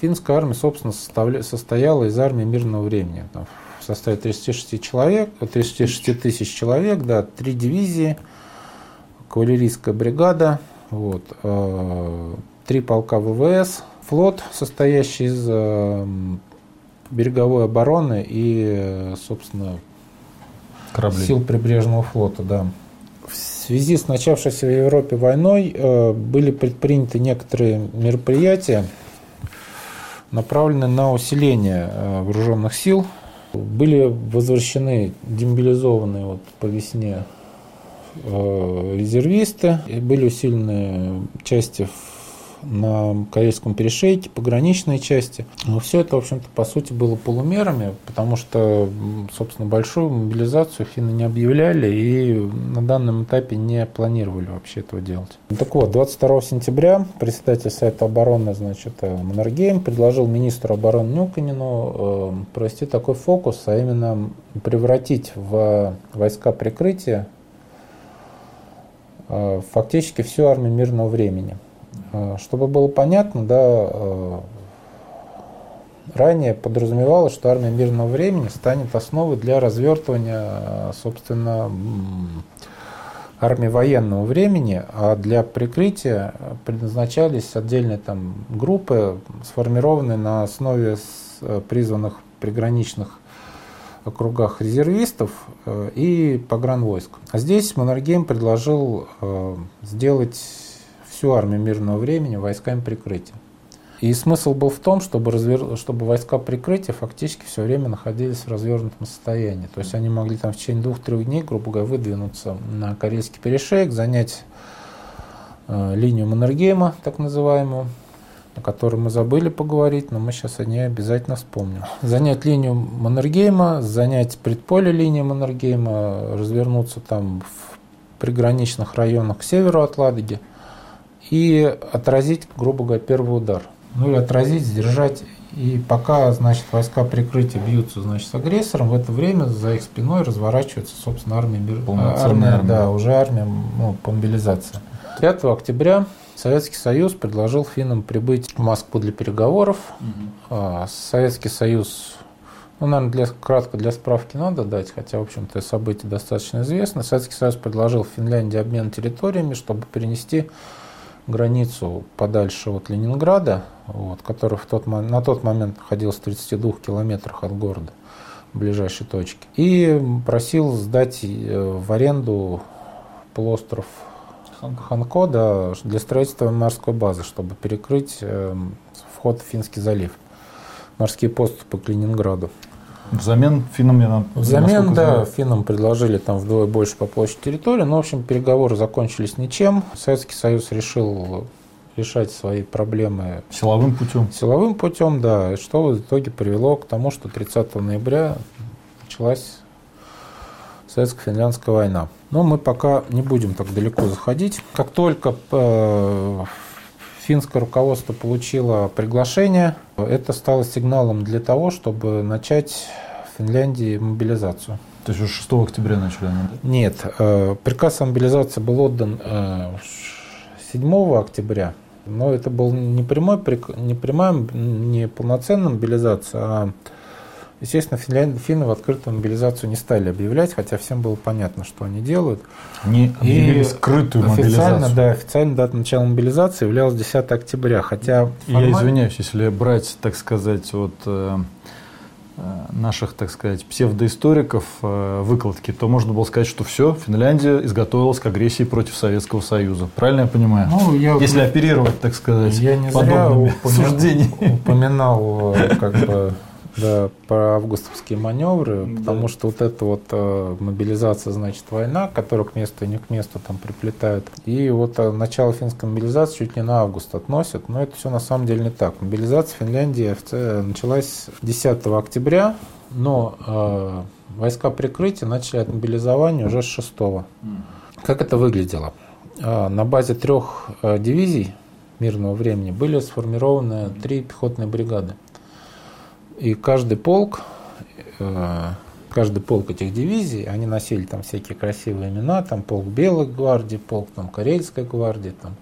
Speaker 2: финская армия, собственно, состояла из армии мирного времени. Там, составе 36 человек, 36 тысяч человек, да, три дивизии, кавалерийская бригада, вот, э, три полка ВВС, флот, состоящий из э, береговой обороны и, собственно, Корабли. сил прибрежного флота, да. В связи с начавшейся в Европе войной э, были предприняты некоторые мероприятия, направленные на усиление вооруженных сил были возвращены демобилизованные вот по весне э, резервисты, были усилены части на Корейском перешейке, пограничные части. Но все это, в общем-то, по сути, было полумерами, потому что, собственно, большую мобилизацию финны не объявляли и на данном этапе не планировали вообще этого делать. Так вот, 22 сентября председатель Совета обороны, значит, э, Маннергейм предложил министру обороны Нюканину э, провести такой фокус, а именно превратить в войска прикрытия э, фактически всю армию мирного времени. Э, чтобы было понятно, да, э, ранее подразумевалось, что армия мирного времени станет основой для развертывания, э, собственно, армии военного времени, а для прикрытия предназначались отдельные там группы, сформированные на основе призванных приграничных округах резервистов и погранвойск. А здесь Маннергейм предложил сделать всю армию мирного времени войсками прикрытия. И смысл был в том, чтобы, развер... чтобы войска прикрытия фактически все время находились в развернутом состоянии. То есть они могли там в течение двух-трех дней, грубо говоря, выдвинуться на Корейский перешеек, занять э, линию Маннергейма, так называемую, о которой мы забыли поговорить, но мы сейчас о ней обязательно вспомним. Занять линию Маннергейма, занять предполе линии Маннергейма, развернуться там в приграничных районах к северу от Ладоги – и отразить, грубо говоря, первый удар. Ну или отразить, сдержать. И пока, значит, войска прикрытия бьются, значит, с агрессором, в это время за их спиной разворачивается, собственно, армия, армия, армия. да, уже армия ну, по мобилизации. 5 октября Советский Союз предложил финнам прибыть в Москву для переговоров. Угу. Советский Союз, ну, наверное, для, кратко для справки надо дать, хотя, в общем-то, события достаточно известны. Советский Союз предложил Финляндии обмен территориями, чтобы перенести границу подальше от Ленинграда, вот, который в тот, на тот момент находился в 32 километрах от города, ближайшей точки, и просил сдать э, в аренду полуостров Ханко да, для строительства морской базы, чтобы перекрыть э, вход в Финский залив, морские поступы к Ленинграду.
Speaker 1: Взамен финнам я
Speaker 2: Взамен, да, знаю. финнам предложили там вдвое больше по площади территории, но, в общем, переговоры закончились ничем. Советский Союз решил решать свои проблемы
Speaker 1: силовым путем.
Speaker 2: Силовым путем, да, что в итоге привело к тому, что 30 ноября началась советско-финляндская война. Но мы пока не будем так далеко заходить. Как только э, финское руководство получило приглашение. Это стало сигналом для того, чтобы начать в Финляндии мобилизацию.
Speaker 1: То есть уже 6 октября начали они, да?
Speaker 2: Нет, э, приказ о мобилизации был отдан 7 октября, но это был не прямой, не прямая, не полноценная мобилизация, а Естественно, финны в открытую мобилизацию не стали объявлять, хотя всем было понятно, что они делают.
Speaker 1: Они объявили и скрытую
Speaker 2: официально,
Speaker 1: мобилизацию.
Speaker 2: Да, официально дата начала мобилизации являлась 10 октября, хотя...
Speaker 1: Формально... Я извиняюсь, если брать, так сказать, вот э, э, наших, так сказать, псевдоисториков э, выкладки, то можно было сказать, что все, Финляндия изготовилась к агрессии против Советского Союза. Правильно я понимаю?
Speaker 2: Ну, я,
Speaker 1: Если оперировать, так сказать,
Speaker 2: я не
Speaker 1: подобными
Speaker 2: зря упомя... упоминал как бы да, про августовские маневры, да. потому что вот эта вот э, мобилизация, значит, война, которую к месту и не к месту там приплетают. И вот э, начало финской мобилизации чуть не на август относят, но это все на самом деле не так. Мобилизация в Финляндии началась 10 октября, но э, войска прикрытия начали от мобилизования уже с 6. Mm. Как это выглядело? Э, на базе трех э, дивизий мирного времени были сформированы три пехотные бригады. И каждый полк, э, каждый полк этих дивизий, они носили там всякие красивые имена, там полк Белой гвардии, полк там Карельской гвардии, там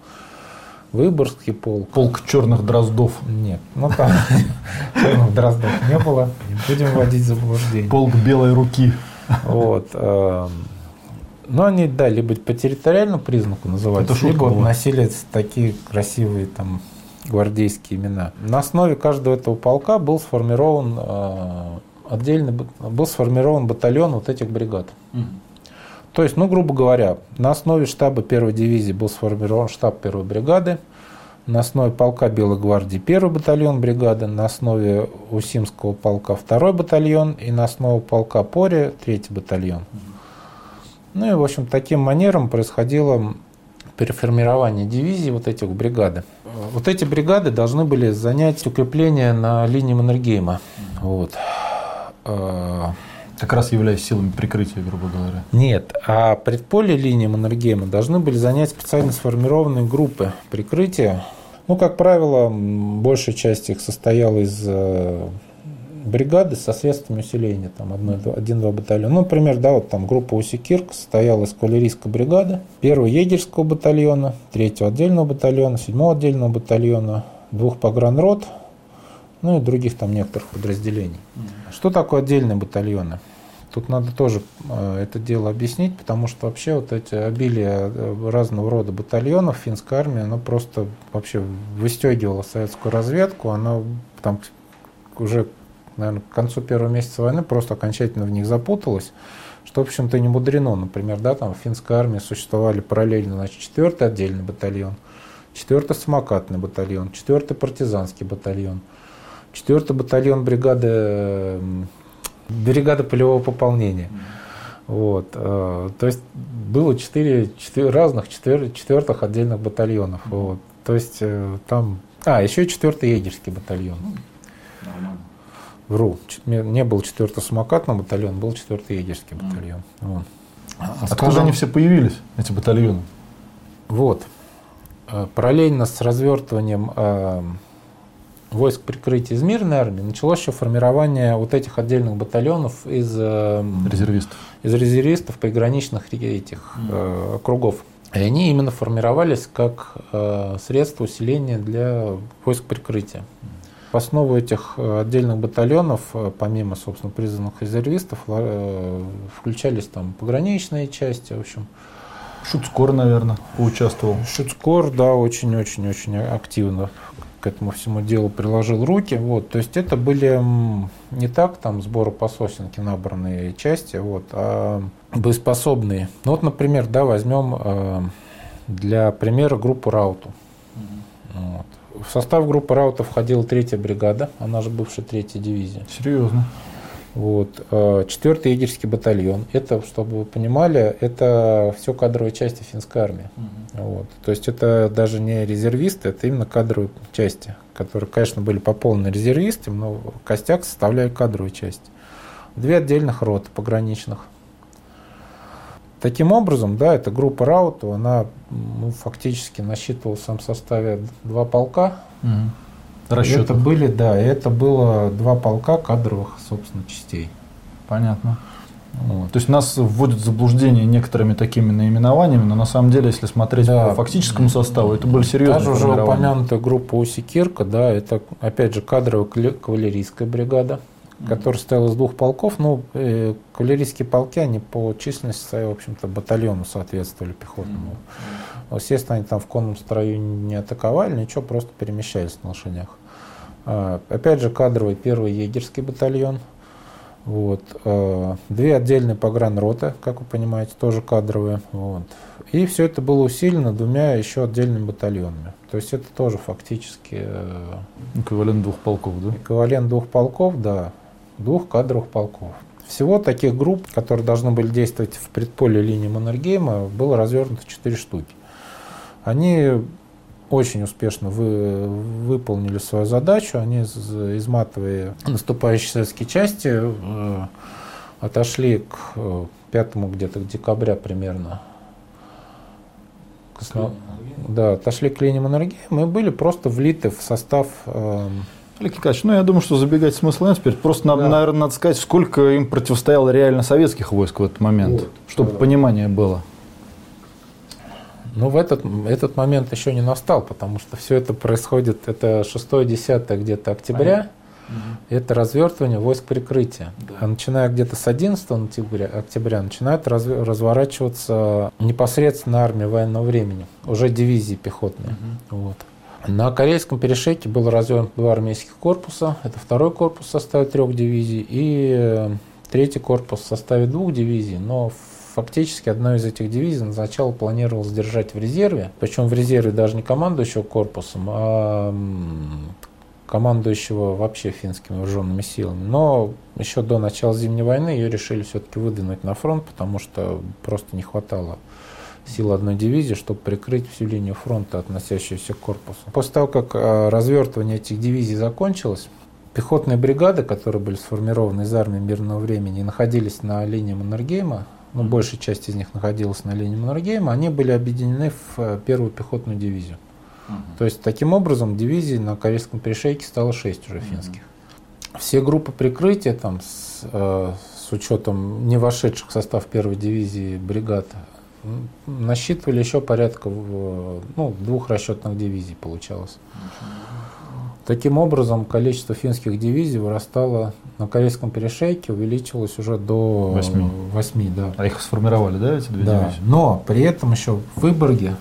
Speaker 2: Выборгский полк.
Speaker 1: Полк черных дроздов.
Speaker 2: Нет, ну там черных дроздов не было, не будем вводить заблуждение.
Speaker 1: Полк белой руки.
Speaker 2: Вот. Э, но они, да, либо по территориальному признаку называются, либо носили такие красивые там гвардейские имена. На основе каждого этого полка был сформирован э, отдельный, был сформирован батальон вот этих бригад. Угу. То есть, ну, грубо говоря, на основе штаба первой дивизии был сформирован штаб первой бригады, на основе полка Белой гвардии первый батальон бригады, на основе Усимского полка второй батальон и на основе полка Пори третий батальон. Ну и, в общем, таким манером происходило переформирование дивизии вот этих бригады. Вот эти бригады должны были занять укрепление на линии Маннергейма. Вот.
Speaker 1: А, как раз являясь силами прикрытия, грубо говоря.
Speaker 2: Нет, а предполе линии Маннергейма должны были занять специально сформированные группы прикрытия. Ну, как правило, большая часть их состояла из э, бригады со средствами усиления, там один-два батальона. Ну, например, да, вот там группа Усикирк состояла из кавалерийской бригады, первого егерского батальона, третьего отдельного батальона, седьмого отдельного батальона, двух погранрот, ну и других там некоторых подразделений. Mm-hmm. Что такое отдельные батальоны? Тут надо тоже э, это дело объяснить, потому что вообще вот эти обилие э, разного рода батальонов финской армии, оно просто вообще выстегивало советскую разведку, она там уже наверное, к концу первого месяца войны просто окончательно в них запуталась, что, в общем-то, не мудрено. Например, да, там в финской армии существовали параллельно, значит, четвертый отдельный батальон, четвертый самокатный батальон, четвертый партизанский батальон, четвертый батальон бригады, бригады полевого пополнения. Вот, э, то есть было четыре, разных четвер, четвертых отдельных батальонов. Вот, то есть э, там, а еще четвертый егерский батальон. Вру. Не был четвертый самокатный батальон, был четвертый егерский батальон. Вот.
Speaker 1: А Откуда Скажем, они все появились, эти батальоны?
Speaker 2: Вот. Э, параллельно с развертыванием э, войск прикрытия из мирной армии началось еще формирование вот этих отдельных батальонов из э,
Speaker 1: резервистов,
Speaker 2: из резервистов приграничных этих э, округов. И они именно формировались как э, средство усиления для войск прикрытия. В основу этих э, отдельных батальонов, э, помимо, собственно, призванных резервистов, э, включались там пограничные части, в общем.
Speaker 1: Шуцкор, наверное, поучаствовал.
Speaker 2: Шуцкор, да, очень-очень-очень активно к этому всему делу приложил руки. Вот, то есть это были не так там сборы по сосенке набранные части, вот, а боеспособные. Ну вот, например, да, возьмем для примера группу Рауту. В состав группы Раута входила третья бригада, она же бывшая третья дивизия.
Speaker 1: Серьезно.
Speaker 2: Вот. Э, четвертый егерский батальон. Это, чтобы вы понимали, это все кадровые части финской армии. Угу. Вот. То есть это даже не резервисты, это именно кадровые части, которые, конечно, были пополнены резервистами, но костяк составляют кадровые части. Две отдельных роты пограничных. Таким образом, да, эта группа Рауту, она ну, фактически насчитывала в своем составе два полка. Угу. Это были, да, это было два полка кадровых, собственно, частей.
Speaker 1: Понятно. Вот. То есть нас вводят в заблуждение некоторыми такими наименованиями, но на самом деле, если смотреть да. по фактическому составу, это были серьезные
Speaker 2: Даже уже упомянутая группа Уси Кирка, да, это опять же кадровая кавалерийская бригада, которая состояла из двух полков. Ну, э, кавалерийские полки, они по численности в общем-то, батальону соответствовали пехотному. Естественно, они там в конном строю не атаковали, ничего, просто перемещались на лошадях. А, опять же, кадровый первый егерский батальон – вот. Э, две отдельные погранроты, как вы понимаете, тоже кадровые. Вот. И все это было усилено двумя еще отдельными батальонами. То есть это тоже фактически... Э,
Speaker 1: эквивалент двух полков, да?
Speaker 2: Эквивалент двух полков, да. Двух кадровых полков. Всего таких групп, которые должны были действовать в предполе линии Маннергейма, было развернуто четыре штуки. Они очень успешно вы, выполнили свою задачу. Они, изматывая наступающие советские части, э, отошли к э, пятому где-то к декабря примерно. К основ... Да, отошли к линии Монаргии. Мы были просто влиты в состав э,
Speaker 1: Олег Николаевич, ну я думаю, что забегать смысла нет. Теперь просто, да. наверное, надо сказать, сколько им противостояло реально советских войск в этот момент, вот, чтобы да. понимание было.
Speaker 2: Ну, в этот, этот момент еще не настал, потому что все это происходит, это 6-10 где-то октября, угу. это развертывание войск прикрытия. Да. А начиная где-то с 11 октября, октября начинает раз, разворачиваться непосредственно армия военного времени, уже дивизии пехотные. Угу. Вот. На Корейском перешейке было развернуто два армейских корпуса. Это второй корпус в составе трех дивизий и э, третий корпус в составе двух дивизий, но фактически одной из этих дивизий сначала планировалось держать в резерве, причем в резерве даже не командующего корпусом, а командующего вообще финскими вооруженными силами. Но еще до начала Зимней войны ее решили все-таки выдвинуть на фронт, потому что просто не хватало сил одной дивизии, чтобы прикрыть всю линию фронта, относящуюся к корпусу. После того, как а, развертывание этих дивизий закончилось, пехотные бригады, которые были сформированы из армии мирного времени и находились на линии Маннергейма, ну, большая часть из них находилась на линии Маннергейма, они были объединены в э, первую пехотную дивизию. Угу. То есть, таким образом, дивизий на Корейском перешейке стало 6 уже финских. Угу. Все группы прикрытия, там, с, э, с учетом не вошедших в состав первой дивизии бригад, насчитывали еще порядка ну, двух расчетных дивизий получалось. Таким образом, количество финских дивизий вырастало на Корейском перешейке, увеличилось уже до 8. 8 да.
Speaker 1: А их сформировали, да, эти две
Speaker 2: да.
Speaker 1: дивизии?
Speaker 2: Но при этом еще в Выборге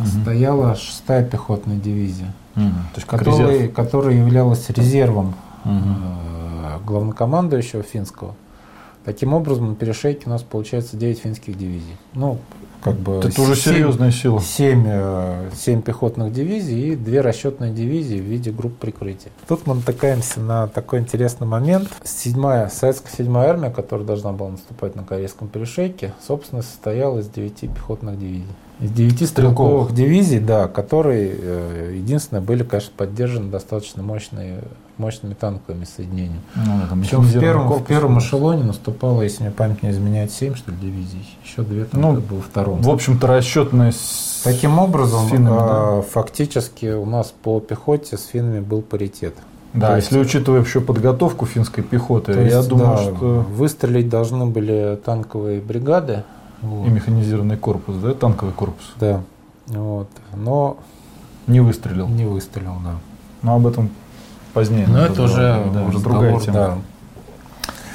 Speaker 2: угу. стояла шестая пехотная дивизия, угу. То есть которая, которая являлась резервом угу. главнокомандующего финского. Таким образом, на перешейке у нас получается 9 финских дивизий. Ну, как бы
Speaker 1: это уже серьезная сила.
Speaker 2: 7, 7 э, пехотных дивизий и 2 расчетные дивизии в виде групп прикрытия. Тут мы натыкаемся на такой интересный момент. Седьмая, советская седьмая армия, которая должна была наступать на Корейском перешейке, собственно, состояла из 9 пехотных дивизий. Из 9 стрелковых дивизий, да, которые э, единственное были, конечно, поддержаны достаточно мощные мощными танковыми соединениями. Ну, Причем в первом, в первом эшелоне наступало, если мне память не изменяет, 7 что ли, дивизий. Еще две танка ну, было втором.
Speaker 1: В общем-то, расчетность
Speaker 2: Таким образом, финнами, да? фактически у нас по пехоте с финнами был паритет.
Speaker 1: Да, То если есть, учитывая еще подготовку финской пехоты,
Speaker 2: то я думаю, да, что... Выстрелить должны были танковые бригады.
Speaker 1: Вот. И механизированный корпус, да, танковый корпус.
Speaker 2: Да, вот. но...
Speaker 1: Не выстрелил.
Speaker 2: Не выстрелил, да.
Speaker 1: Но об этом позднее.
Speaker 2: Но это уже,
Speaker 1: да, уже другая тема. Да.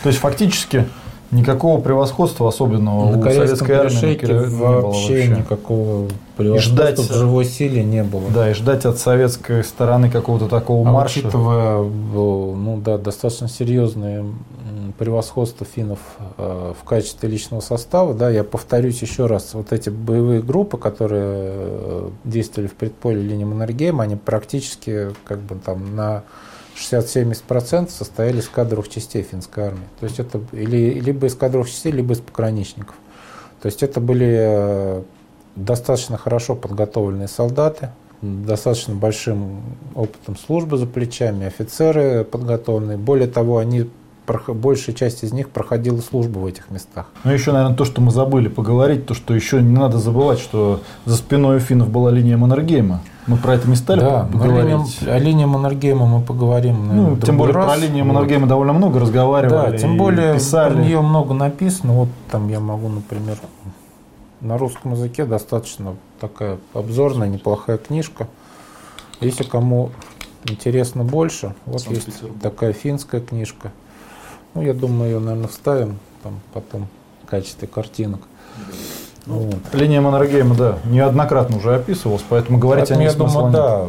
Speaker 1: То есть фактически никакого превосходства особенного
Speaker 2: на у советской армии не было вообще никакого превосходства ждать, в живой силе не было.
Speaker 1: Да, и ждать от советской стороны какого-то такого а марша.
Speaker 2: Учитывая, ну да, достаточно серьезное превосходство финнов э, в качестве личного состава, да, я повторюсь еще раз, вот эти боевые группы, которые э, действовали в предполе линии Маннергейма, они практически как бы там на 60-70% состояли из кадровых частей финской армии. То есть это или, либо из кадровых частей, либо из пограничников. То есть это были э, достаточно хорошо подготовленные солдаты, достаточно большим опытом службы за плечами, офицеры подготовленные. Более того, они большая часть из них проходила службу в этих местах.
Speaker 1: Ну, еще, наверное, то, что мы забыли поговорить, то, что еще не надо забывать, что за спиной у финнов была линия Маннергейма. Мы про это не стали
Speaker 2: да,
Speaker 1: говорить.
Speaker 2: О линии Маннергейма мы поговорим.
Speaker 1: Наверное, ну, тем более раз. про линию Маннергейма вот. довольно много разговаривали.
Speaker 2: Да, тем более писали. про нее много написано. Вот там я могу, например, на русском языке достаточно такая обзорная, неплохая книжка. Если кому интересно больше, вот есть такая финская книжка. Ну, я думаю, ее, наверное, вставим там потом в качестве картинок.
Speaker 1: Ну, вот. Линия Маннергейма, да, неоднократно уже описывалась, поэтому говорить поэтому, о ней я думаю, нет. да,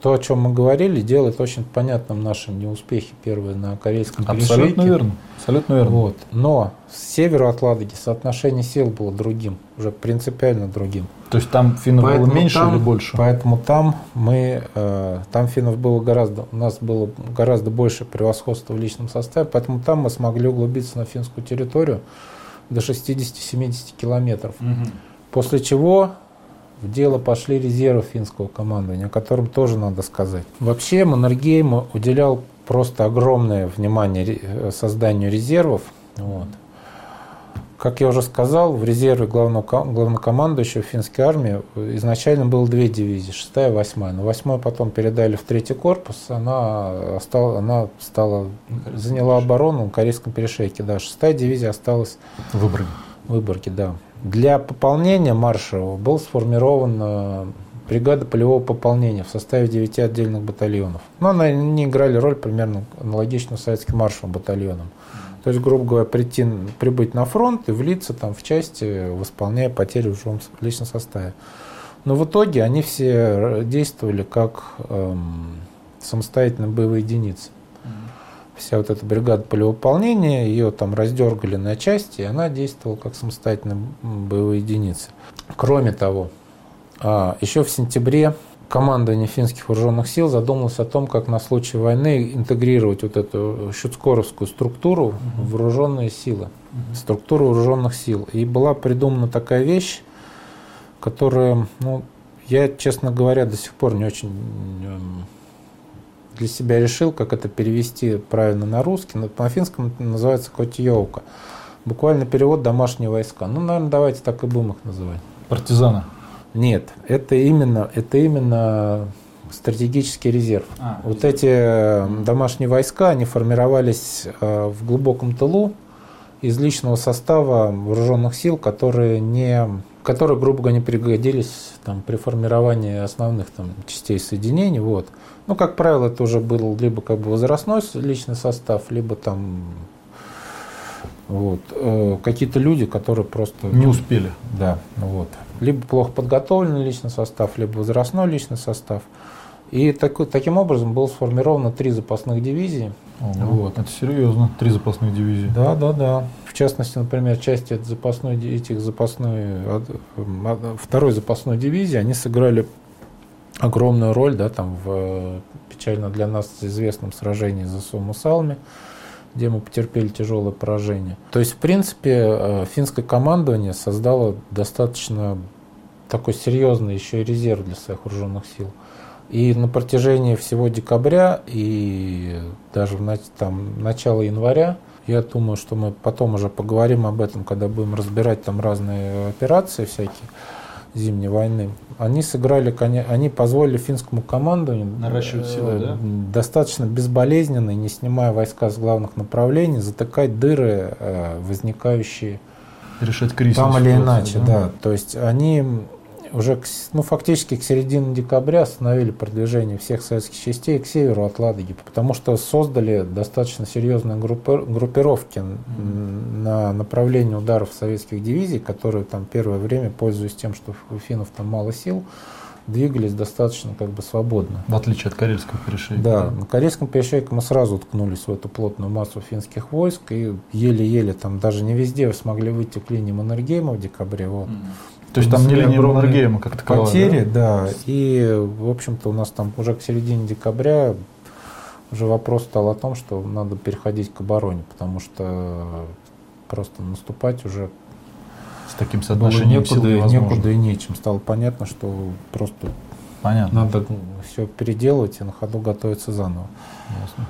Speaker 2: то, о чем мы говорили, делает очень понятным наши неуспехи первые на корейском
Speaker 1: перешейке. Абсолютно верно. Абсолютно верно.
Speaker 2: Вот. Но с северу от Ладоги соотношение сил было другим, уже принципиально другим.
Speaker 1: То есть там финнов поэтому было меньше там, или больше?
Speaker 2: Поэтому там мы, э, там финнов было гораздо, у нас было гораздо больше превосходства в личном составе, поэтому там мы смогли углубиться на финскую территорию до 60-70 километров. Угу. После чего в дело пошли резервы финского командования, о котором тоже надо сказать. Вообще Маннергейм уделял просто огромное внимание э, созданию резервов. Вот. Как я уже сказал, в резерве главного, главнокомандующего финской армии изначально было две дивизии, шестая и восьмая. Но восьмую потом передали в третий корпус, она, стала, она стала, заняла оборону на Корейском перешейке. Да, шестая дивизия осталась
Speaker 1: в Выборге.
Speaker 2: В Выборге, да. Для пополнения маршевого был сформирован бригада полевого пополнения в составе 9 отдельных батальонов. Но они играли роль примерно аналогичную советским маршевым батальонам. То есть, грубо говоря, прийти, прибыть на фронт и влиться там в части, восполняя потери в живом личном составе. Но в итоге они все действовали как эм, самостоятельные боевые единицы вся вот эта бригада полевыполнения, ее там раздергали на части, и она действовала как самостоятельная боевая единица. Кроме того, а, еще в сентябре командование финских вооруженных сил задумалось о том, как на случай войны интегрировать вот эту щуцкоровскую структуру угу. в вооруженные силы, угу. структуру вооруженных сил. И была придумана такая вещь, которая, ну, я, честно говоря, до сих пор не очень для себя решил, как это перевести правильно на русский. Но по финскому это называется котиевка. Буквально перевод «домашние войска». Ну, наверное, давайте так и будем их называть.
Speaker 1: Партизаны?
Speaker 2: Нет, это именно, это именно стратегический резерв. А, вот резерв. эти э, домашние войска, они формировались э, в глубоком тылу из личного состава вооруженных сил, которые не которые, грубо говоря, не пригодились там, при формировании основных там, частей соединений. Вот. Ну, как правило, это уже был либо как бы возрастной личный состав, либо там вот, э, какие-то люди, которые просто...
Speaker 1: Не успели.
Speaker 2: Да, вот. Либо плохо подготовленный личный состав, либо возрастной личный состав. И так, таким образом было сформировано три запасных дивизии.
Speaker 1: Ого, вот. Это серьезно, три запасных дивизии.
Speaker 2: Да, да, да. В частности, например, части запасной, этих запасной, второй запасной дивизии, они сыграли огромную роль да, там, в печально для нас известном сражении за Сумусалми, где мы потерпели тяжелое поражение. То есть, в принципе, э, финское командование создало достаточно такой серьезный еще и резерв для своих вооруженных сил. И на протяжении всего декабря и даже в там, начало января, я думаю, что мы потом уже поговорим об этом, когда будем разбирать там разные операции всякие зимней войны, они сыграли, они позволили финскому командованию
Speaker 1: наращивать силы, да?
Speaker 2: достаточно безболезненно, не снимая войска с главных направлений, затыкать дыры, э, возникающие
Speaker 1: решать кризис
Speaker 2: там или иначе, да? да. То есть они уже к, ну, фактически к середине декабря остановили продвижение всех советских частей к северу от Ладоги, потому что создали достаточно серьезные группи, группировки mm-hmm. на направлении ударов советских дивизий, которые там первое время, пользуясь тем, что у финнов там мало сил, двигались достаточно как бы свободно.
Speaker 1: В отличие от Карельского перешейка.
Speaker 2: Да, на Карельском перешейке мы сразу уткнулись в эту плотную массу финских войск и еле-еле там даже не везде смогли выйти к линии Маннергейма в декабре. Вот. Mm-hmm.
Speaker 1: То есть там не линия Маннергейма как таковая,
Speaker 2: Потери, да? да. И, в общем-то, у нас там уже к середине декабря уже вопрос стал о том, что надо переходить к обороне, потому что просто наступать уже
Speaker 1: с таким соотношением
Speaker 2: некуда, сил некуда и нечем. Стало понятно, что просто Понятно. надо все переделывать и на ходу готовиться заново. Ясно.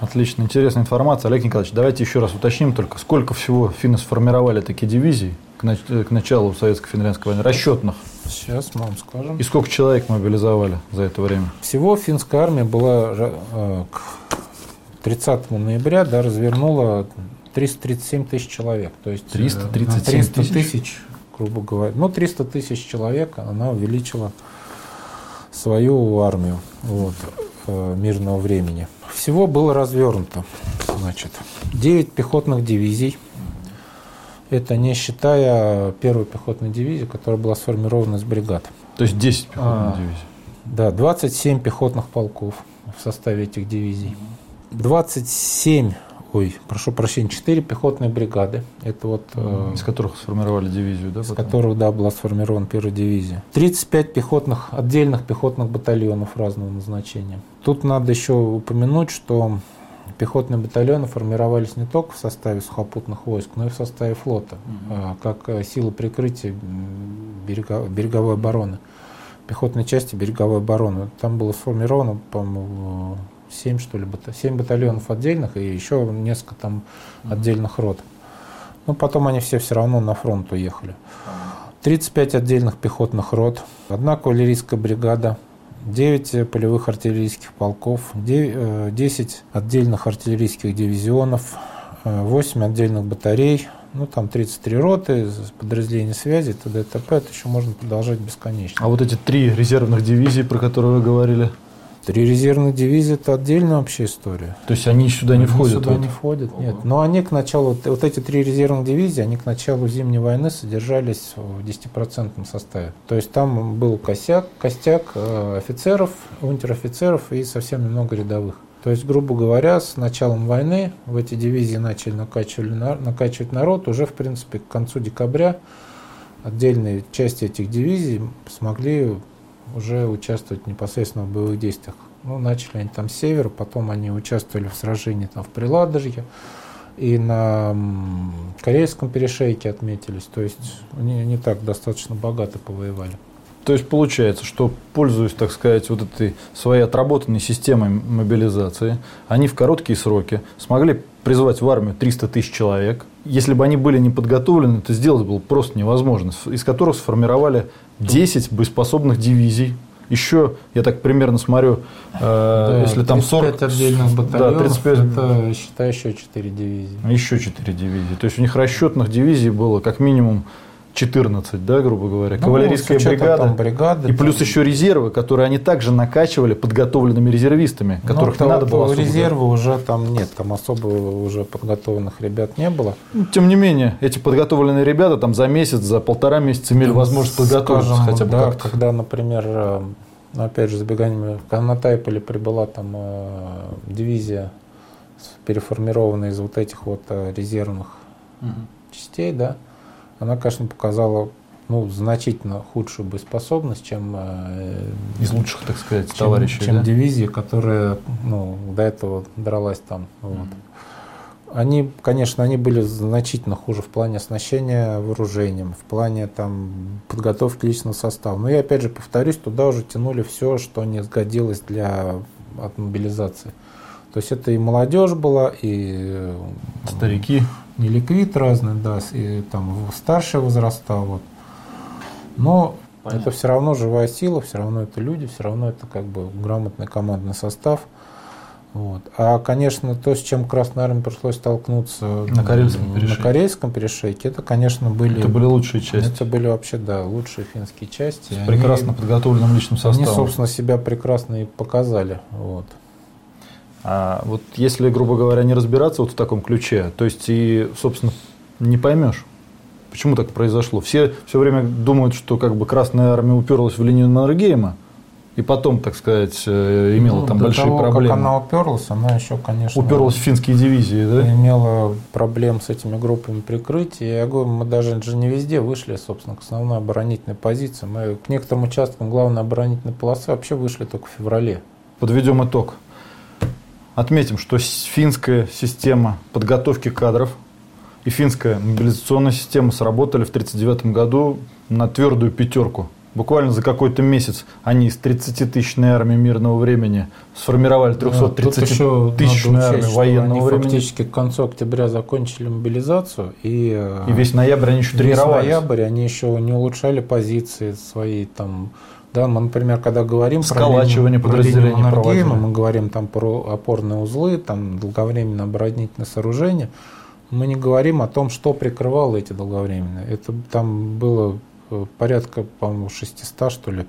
Speaker 1: Отлично, интересная информация. Олег Николаевич, давайте еще раз уточним только, сколько всего финны сформировали такие дивизии к, нач- к началу советско-финляндской войны, расчетных?
Speaker 2: Сейчас мы вам скажем.
Speaker 1: И сколько человек мобилизовали за это время?
Speaker 2: Всего финская армия была э, к 30 ноября да, развернула 337 тысяч человек. То есть,
Speaker 1: 337
Speaker 2: 300
Speaker 1: тысяч?
Speaker 2: тысяч, грубо говоря. Ну, 300 тысяч человек она увеличила свою армию вот, э, мирного времени. Всего было развернуто значит, 9 пехотных дивизий. Это не считая первой пехотной дивизии, которая была сформирована из бригад.
Speaker 1: То есть 10 пехотных
Speaker 2: А.
Speaker 1: дивизий.
Speaker 2: Да, 27 пехотных полков в составе этих дивизий. 27, ой, прошу прощения, 4 пехотные бригады. Это вот э,
Speaker 1: Из которых сформировали дивизию, да?
Speaker 2: с
Speaker 1: потом?
Speaker 2: которых, да, была сформирована первая дивизия. 35 пехотных, отдельных пехотных батальонов разного назначения. Тут надо еще упомянуть, что пехотные батальоны формировались не только в составе сухопутных войск, но и в составе флота, а, как э, сила прикрытия берега- береговой обороны, пехотной части береговой обороны. Там было сформировано, по-моему, 7, что ли, бата- 7 батальонов отдельных и еще несколько там отдельных рот. Но потом они все все равно на фронт уехали. 35 отдельных пехотных рот, одна кавалерийская бригада, 9 полевых артиллерийских полков, де- э, 10 отдельных артиллерийских дивизионов, э, 8 отдельных батарей, ну там 33 роты, подразделения связи, т.д. т.п. Это еще можно продолжать бесконечно.
Speaker 1: А вот эти три резервных дивизии, про которые вы говорили,
Speaker 2: Три резервных дивизии – это отдельная вообще история.
Speaker 1: то есть они сюда не
Speaker 2: Они
Speaker 1: входят?
Speaker 2: Сюда
Speaker 1: вот?
Speaker 2: не входят, нет. Но они к началу, вот эти три резервных дивизии, они к началу Зимней войны содержались в 10% составе. То есть там был косяк, костяк э, офицеров, унтер-офицеров и совсем немного рядовых. То есть, грубо говоря, с началом войны в эти дивизии начали накачивать народ. Уже, в принципе, к концу декабря отдельные части этих дивизий смогли уже участвовать непосредственно в боевых действиях. Ну, начали они там с севера, потом они участвовали в сражении там в Приладожье и на Корейском перешейке отметились. То есть они не так достаточно богато повоевали.
Speaker 1: То есть получается, что пользуясь, так сказать, вот этой своей отработанной системой мобилизации, они в короткие сроки смогли призвать в армию 300 тысяч человек. Если бы они были не подготовлены, это сделать было просто невозможно. Из которых сформировали 10 боеспособных дивизий. Еще, я так примерно смотрю, э, если там 40...
Speaker 2: 35 отдельных батальонов,
Speaker 1: Да, 35
Speaker 2: это, считай, еще 4 дивизии.
Speaker 1: Еще 4 дивизии. То есть у них расчетных дивизий было как минимум 14, да, грубо говоря.
Speaker 2: Ну,
Speaker 1: Кавалерийская бригада.
Speaker 2: бригады,
Speaker 1: И плюс
Speaker 2: там-
Speaker 1: еще резервы, которые они также накачивали подготовленными резервистами, которых
Speaker 2: Ну,
Speaker 1: не надо было особо
Speaker 2: резерва уже там нет, там особо уже подготовленных ребят не было.
Speaker 1: Ну, Тем не менее, эти подготовленные ребята там за месяц, за полтора месяца имели возможность подготовиться
Speaker 2: Скажем,
Speaker 1: хотя бы
Speaker 2: да,
Speaker 1: как-то.
Speaker 2: когда, например, э, ну, опять же, забеганием, когда на Тайполе прибыла там э, дивизия, переформированная из вот этих вот э, резервных частей, да, она, конечно, показала ну, значительно худшую боеспособность, чем, э,
Speaker 1: Из лучших, так сказать,
Speaker 2: чем,
Speaker 1: товарищей.
Speaker 2: чем
Speaker 1: да?
Speaker 2: дивизия, которая ну, до этого дралась там. Вот. Они, конечно, они были значительно хуже в плане оснащения вооружением, в плане там, подготовки личного состава. Но я опять же повторюсь, туда уже тянули все, что не сгодилось для от мобилизации. То есть это и молодежь была, и э,
Speaker 1: Старики.
Speaker 2: И ликвид разный, да, и там старшие возраста, вот. Но
Speaker 1: Понятно.
Speaker 2: это все равно живая сила, все равно это люди, все равно это как бы грамотный командный состав. Вот. А, конечно, то, с чем Красной Армии пришлось столкнуться
Speaker 1: На Карельском
Speaker 2: м,
Speaker 1: перешейке.
Speaker 2: на Карельском перешейке, это, конечно, были,
Speaker 1: Это были лучшие части.
Speaker 2: это были вообще, да, лучшие финские части.
Speaker 1: С
Speaker 2: Они-
Speaker 1: прекрасно подготовленным личным
Speaker 2: Они,
Speaker 1: составом.
Speaker 2: собственно, себя прекрасно и показали. Вот.
Speaker 1: А вот если, грубо говоря, не разбираться вот в таком ключе, то есть и, собственно, не поймешь, почему так произошло. Все все время думают, что как бы Красная Армия уперлась в линию Маннергейма, и потом, так сказать, э, имела
Speaker 2: Ну,
Speaker 1: там
Speaker 2: до
Speaker 1: большие
Speaker 2: того,
Speaker 1: проблемы.
Speaker 2: Как она уперлась, она еще, конечно,
Speaker 1: Уперлась в финские дивизии, да?
Speaker 2: имела проблем с этими группами прикрытия. Я говорю, мы даже же не везде вышли, собственно, к основной оборонительной позиции. Мы к некоторым участкам главной оборонительной полосы вообще вышли только в феврале.
Speaker 1: Подведем итог. Отметим, что финская система подготовки кадров и финская мобилизационная система сработали в 1939 году на твердую пятерку Буквально за какой-то месяц они из 30-тысячной армии мирного времени сформировали 330-тысячную армию военного
Speaker 2: они
Speaker 1: времени.
Speaker 2: фактически к концу октября закончили мобилизацию. И,
Speaker 1: и весь ноябрь они еще тренировались.
Speaker 2: Весь ноябрь они еще не улучшали позиции свои там да, мы, например, когда говорим
Speaker 1: Сколачивание
Speaker 2: про
Speaker 1: подразделений
Speaker 2: Наргейма, мы говорим там про опорные узлы, там долговременное оборонительное сооружение, мы не говорим о том, что прикрывало эти долговременные. Это там было э, порядка, по-моему, 600, что ли,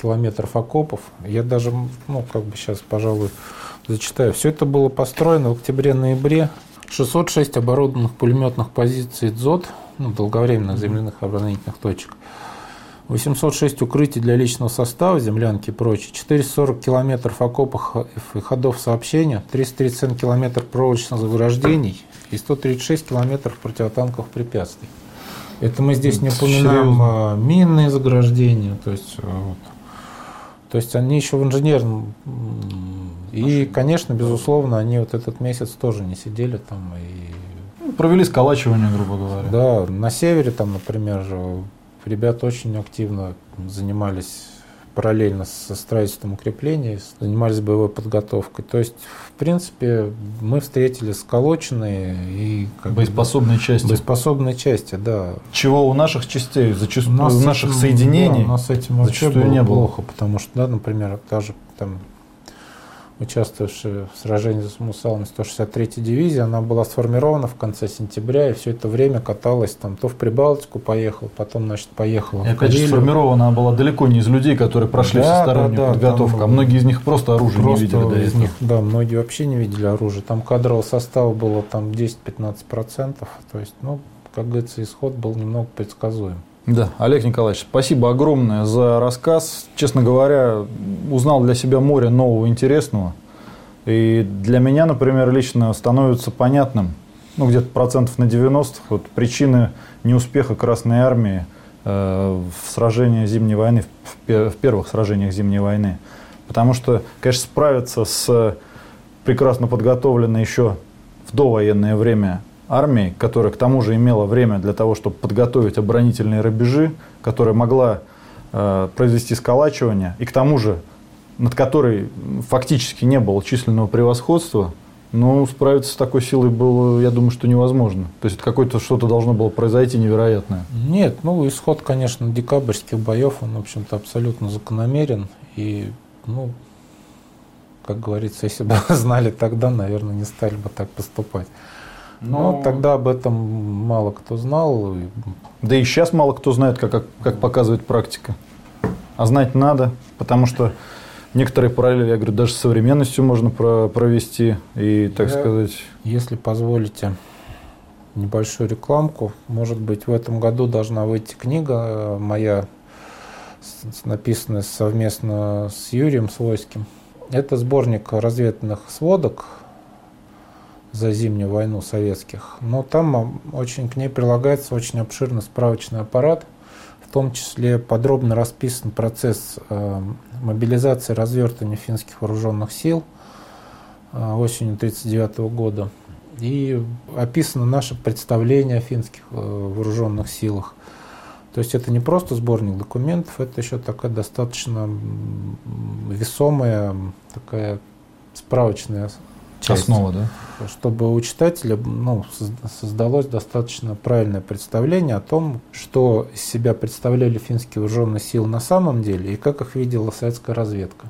Speaker 2: километров окопов. Я даже, ну, как бы сейчас, пожалуй, зачитаю. Все это было построено в октябре-ноябре. 606 оборудованных пулеметных позиций ДЗОТ, ну, долговременных земляных оборонительных точек, 806 укрытий для личного состава, землянки и прочее, 440 километров окопов и ходов сообщения, 331 километр проволочных заграждений и 136 километров противотанковых препятствий. Это мы здесь не упоминаем Серьезно? минные заграждения, то есть, э, вот. то есть они еще в инженерном. И, конечно, безусловно, они вот этот месяц тоже не сидели там и
Speaker 1: ну, провели сколачивание, грубо говоря.
Speaker 2: Да, на севере там, например, Ребята очень активно занимались параллельно со строительством укреплений, занимались боевой подготовкой. То есть, в принципе, мы встретили сколоченные и
Speaker 1: как боеспособные бы, части.
Speaker 2: Боеспособные части, да.
Speaker 1: Чего у наших частей, зачастую у, нас у наших этим, соединений,
Speaker 2: да, у нас с этим вообще было не было. плохо, потому что, да, например, даже там участвовавшая в сражении за Мусалом 163-й дивизии, она была сформирована в конце сентября, и все это время каталась там, то в Прибалтику поехал, потом, значит, поехала.
Speaker 1: И, конечно, сформирована она была далеко не из людей, которые прошли да, всестороннюю да, да, подготовку, там, а многие из них просто оружие просто не видели до
Speaker 2: из них, Да, многие вообще не видели оружие. Там кадрового состава было там 10-15%, то есть, ну, как говорится, исход был немного предсказуем.
Speaker 1: Да, Олег Николаевич, спасибо огромное за рассказ. Честно говоря, узнал для себя море нового интересного. И для меня, например, лично становится понятным, ну, где-то процентов на 90, вот причины неуспеха Красной Армии э, в сражении Зимней войны, в, в первых сражениях Зимней войны. Потому что, конечно, справиться с прекрасно подготовленной еще в довоенное время армии, которая к тому же имела время для того, чтобы подготовить оборонительные рубежи, которая могла э, произвести сколачивание, и к тому же над которой фактически не было численного превосходства, ну, справиться с такой силой было, я думаю, что невозможно. То есть, какое-то что-то должно было произойти невероятное.
Speaker 2: Нет, ну, исход, конечно, декабрьских боев, он, в общем-то, абсолютно закономерен. И, ну, как говорится, если бы знали тогда, наверное, не стали бы так поступать. Но, Но тогда об этом мало кто знал.
Speaker 1: Да и сейчас мало кто знает, как, как, как показывает практика. А знать надо, потому что некоторые параллели, я говорю, даже с современностью можно про провести. И, так я, сказать...
Speaker 2: Если позволите небольшую рекламку, может быть, в этом году должна выйти книга э, моя, написанная совместно с Юрием Свойским. Это сборник разведных сводок за зимнюю войну советских. Но там очень к ней прилагается очень обширный справочный аппарат, в том числе подробно расписан процесс э, мобилизации развертывания финских вооруженных сил э, осенью 1939 года. И описано наше представление о финских э, вооруженных силах. То есть это не просто сборник документов, это еще такая достаточно весомая, такая справочная
Speaker 1: часть. Основа, да?
Speaker 2: Чтобы у читателя ну, создалось достаточно правильное представление о том, что из себя представляли финские вооруженные силы на самом деле и как их видела советская разведка.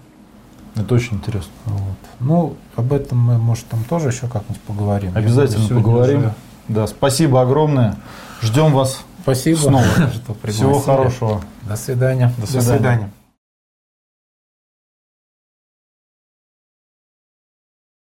Speaker 1: Это очень интересно.
Speaker 2: Вот. Ну, об этом мы, может, там тоже еще как-нибудь поговорим.
Speaker 1: Обязательно поговорим. Уже... Да, спасибо огромное. Ждем вас
Speaker 2: Спасибо,
Speaker 1: снова. Всего хорошего.
Speaker 2: До свидания.
Speaker 1: До свидания. До свидания.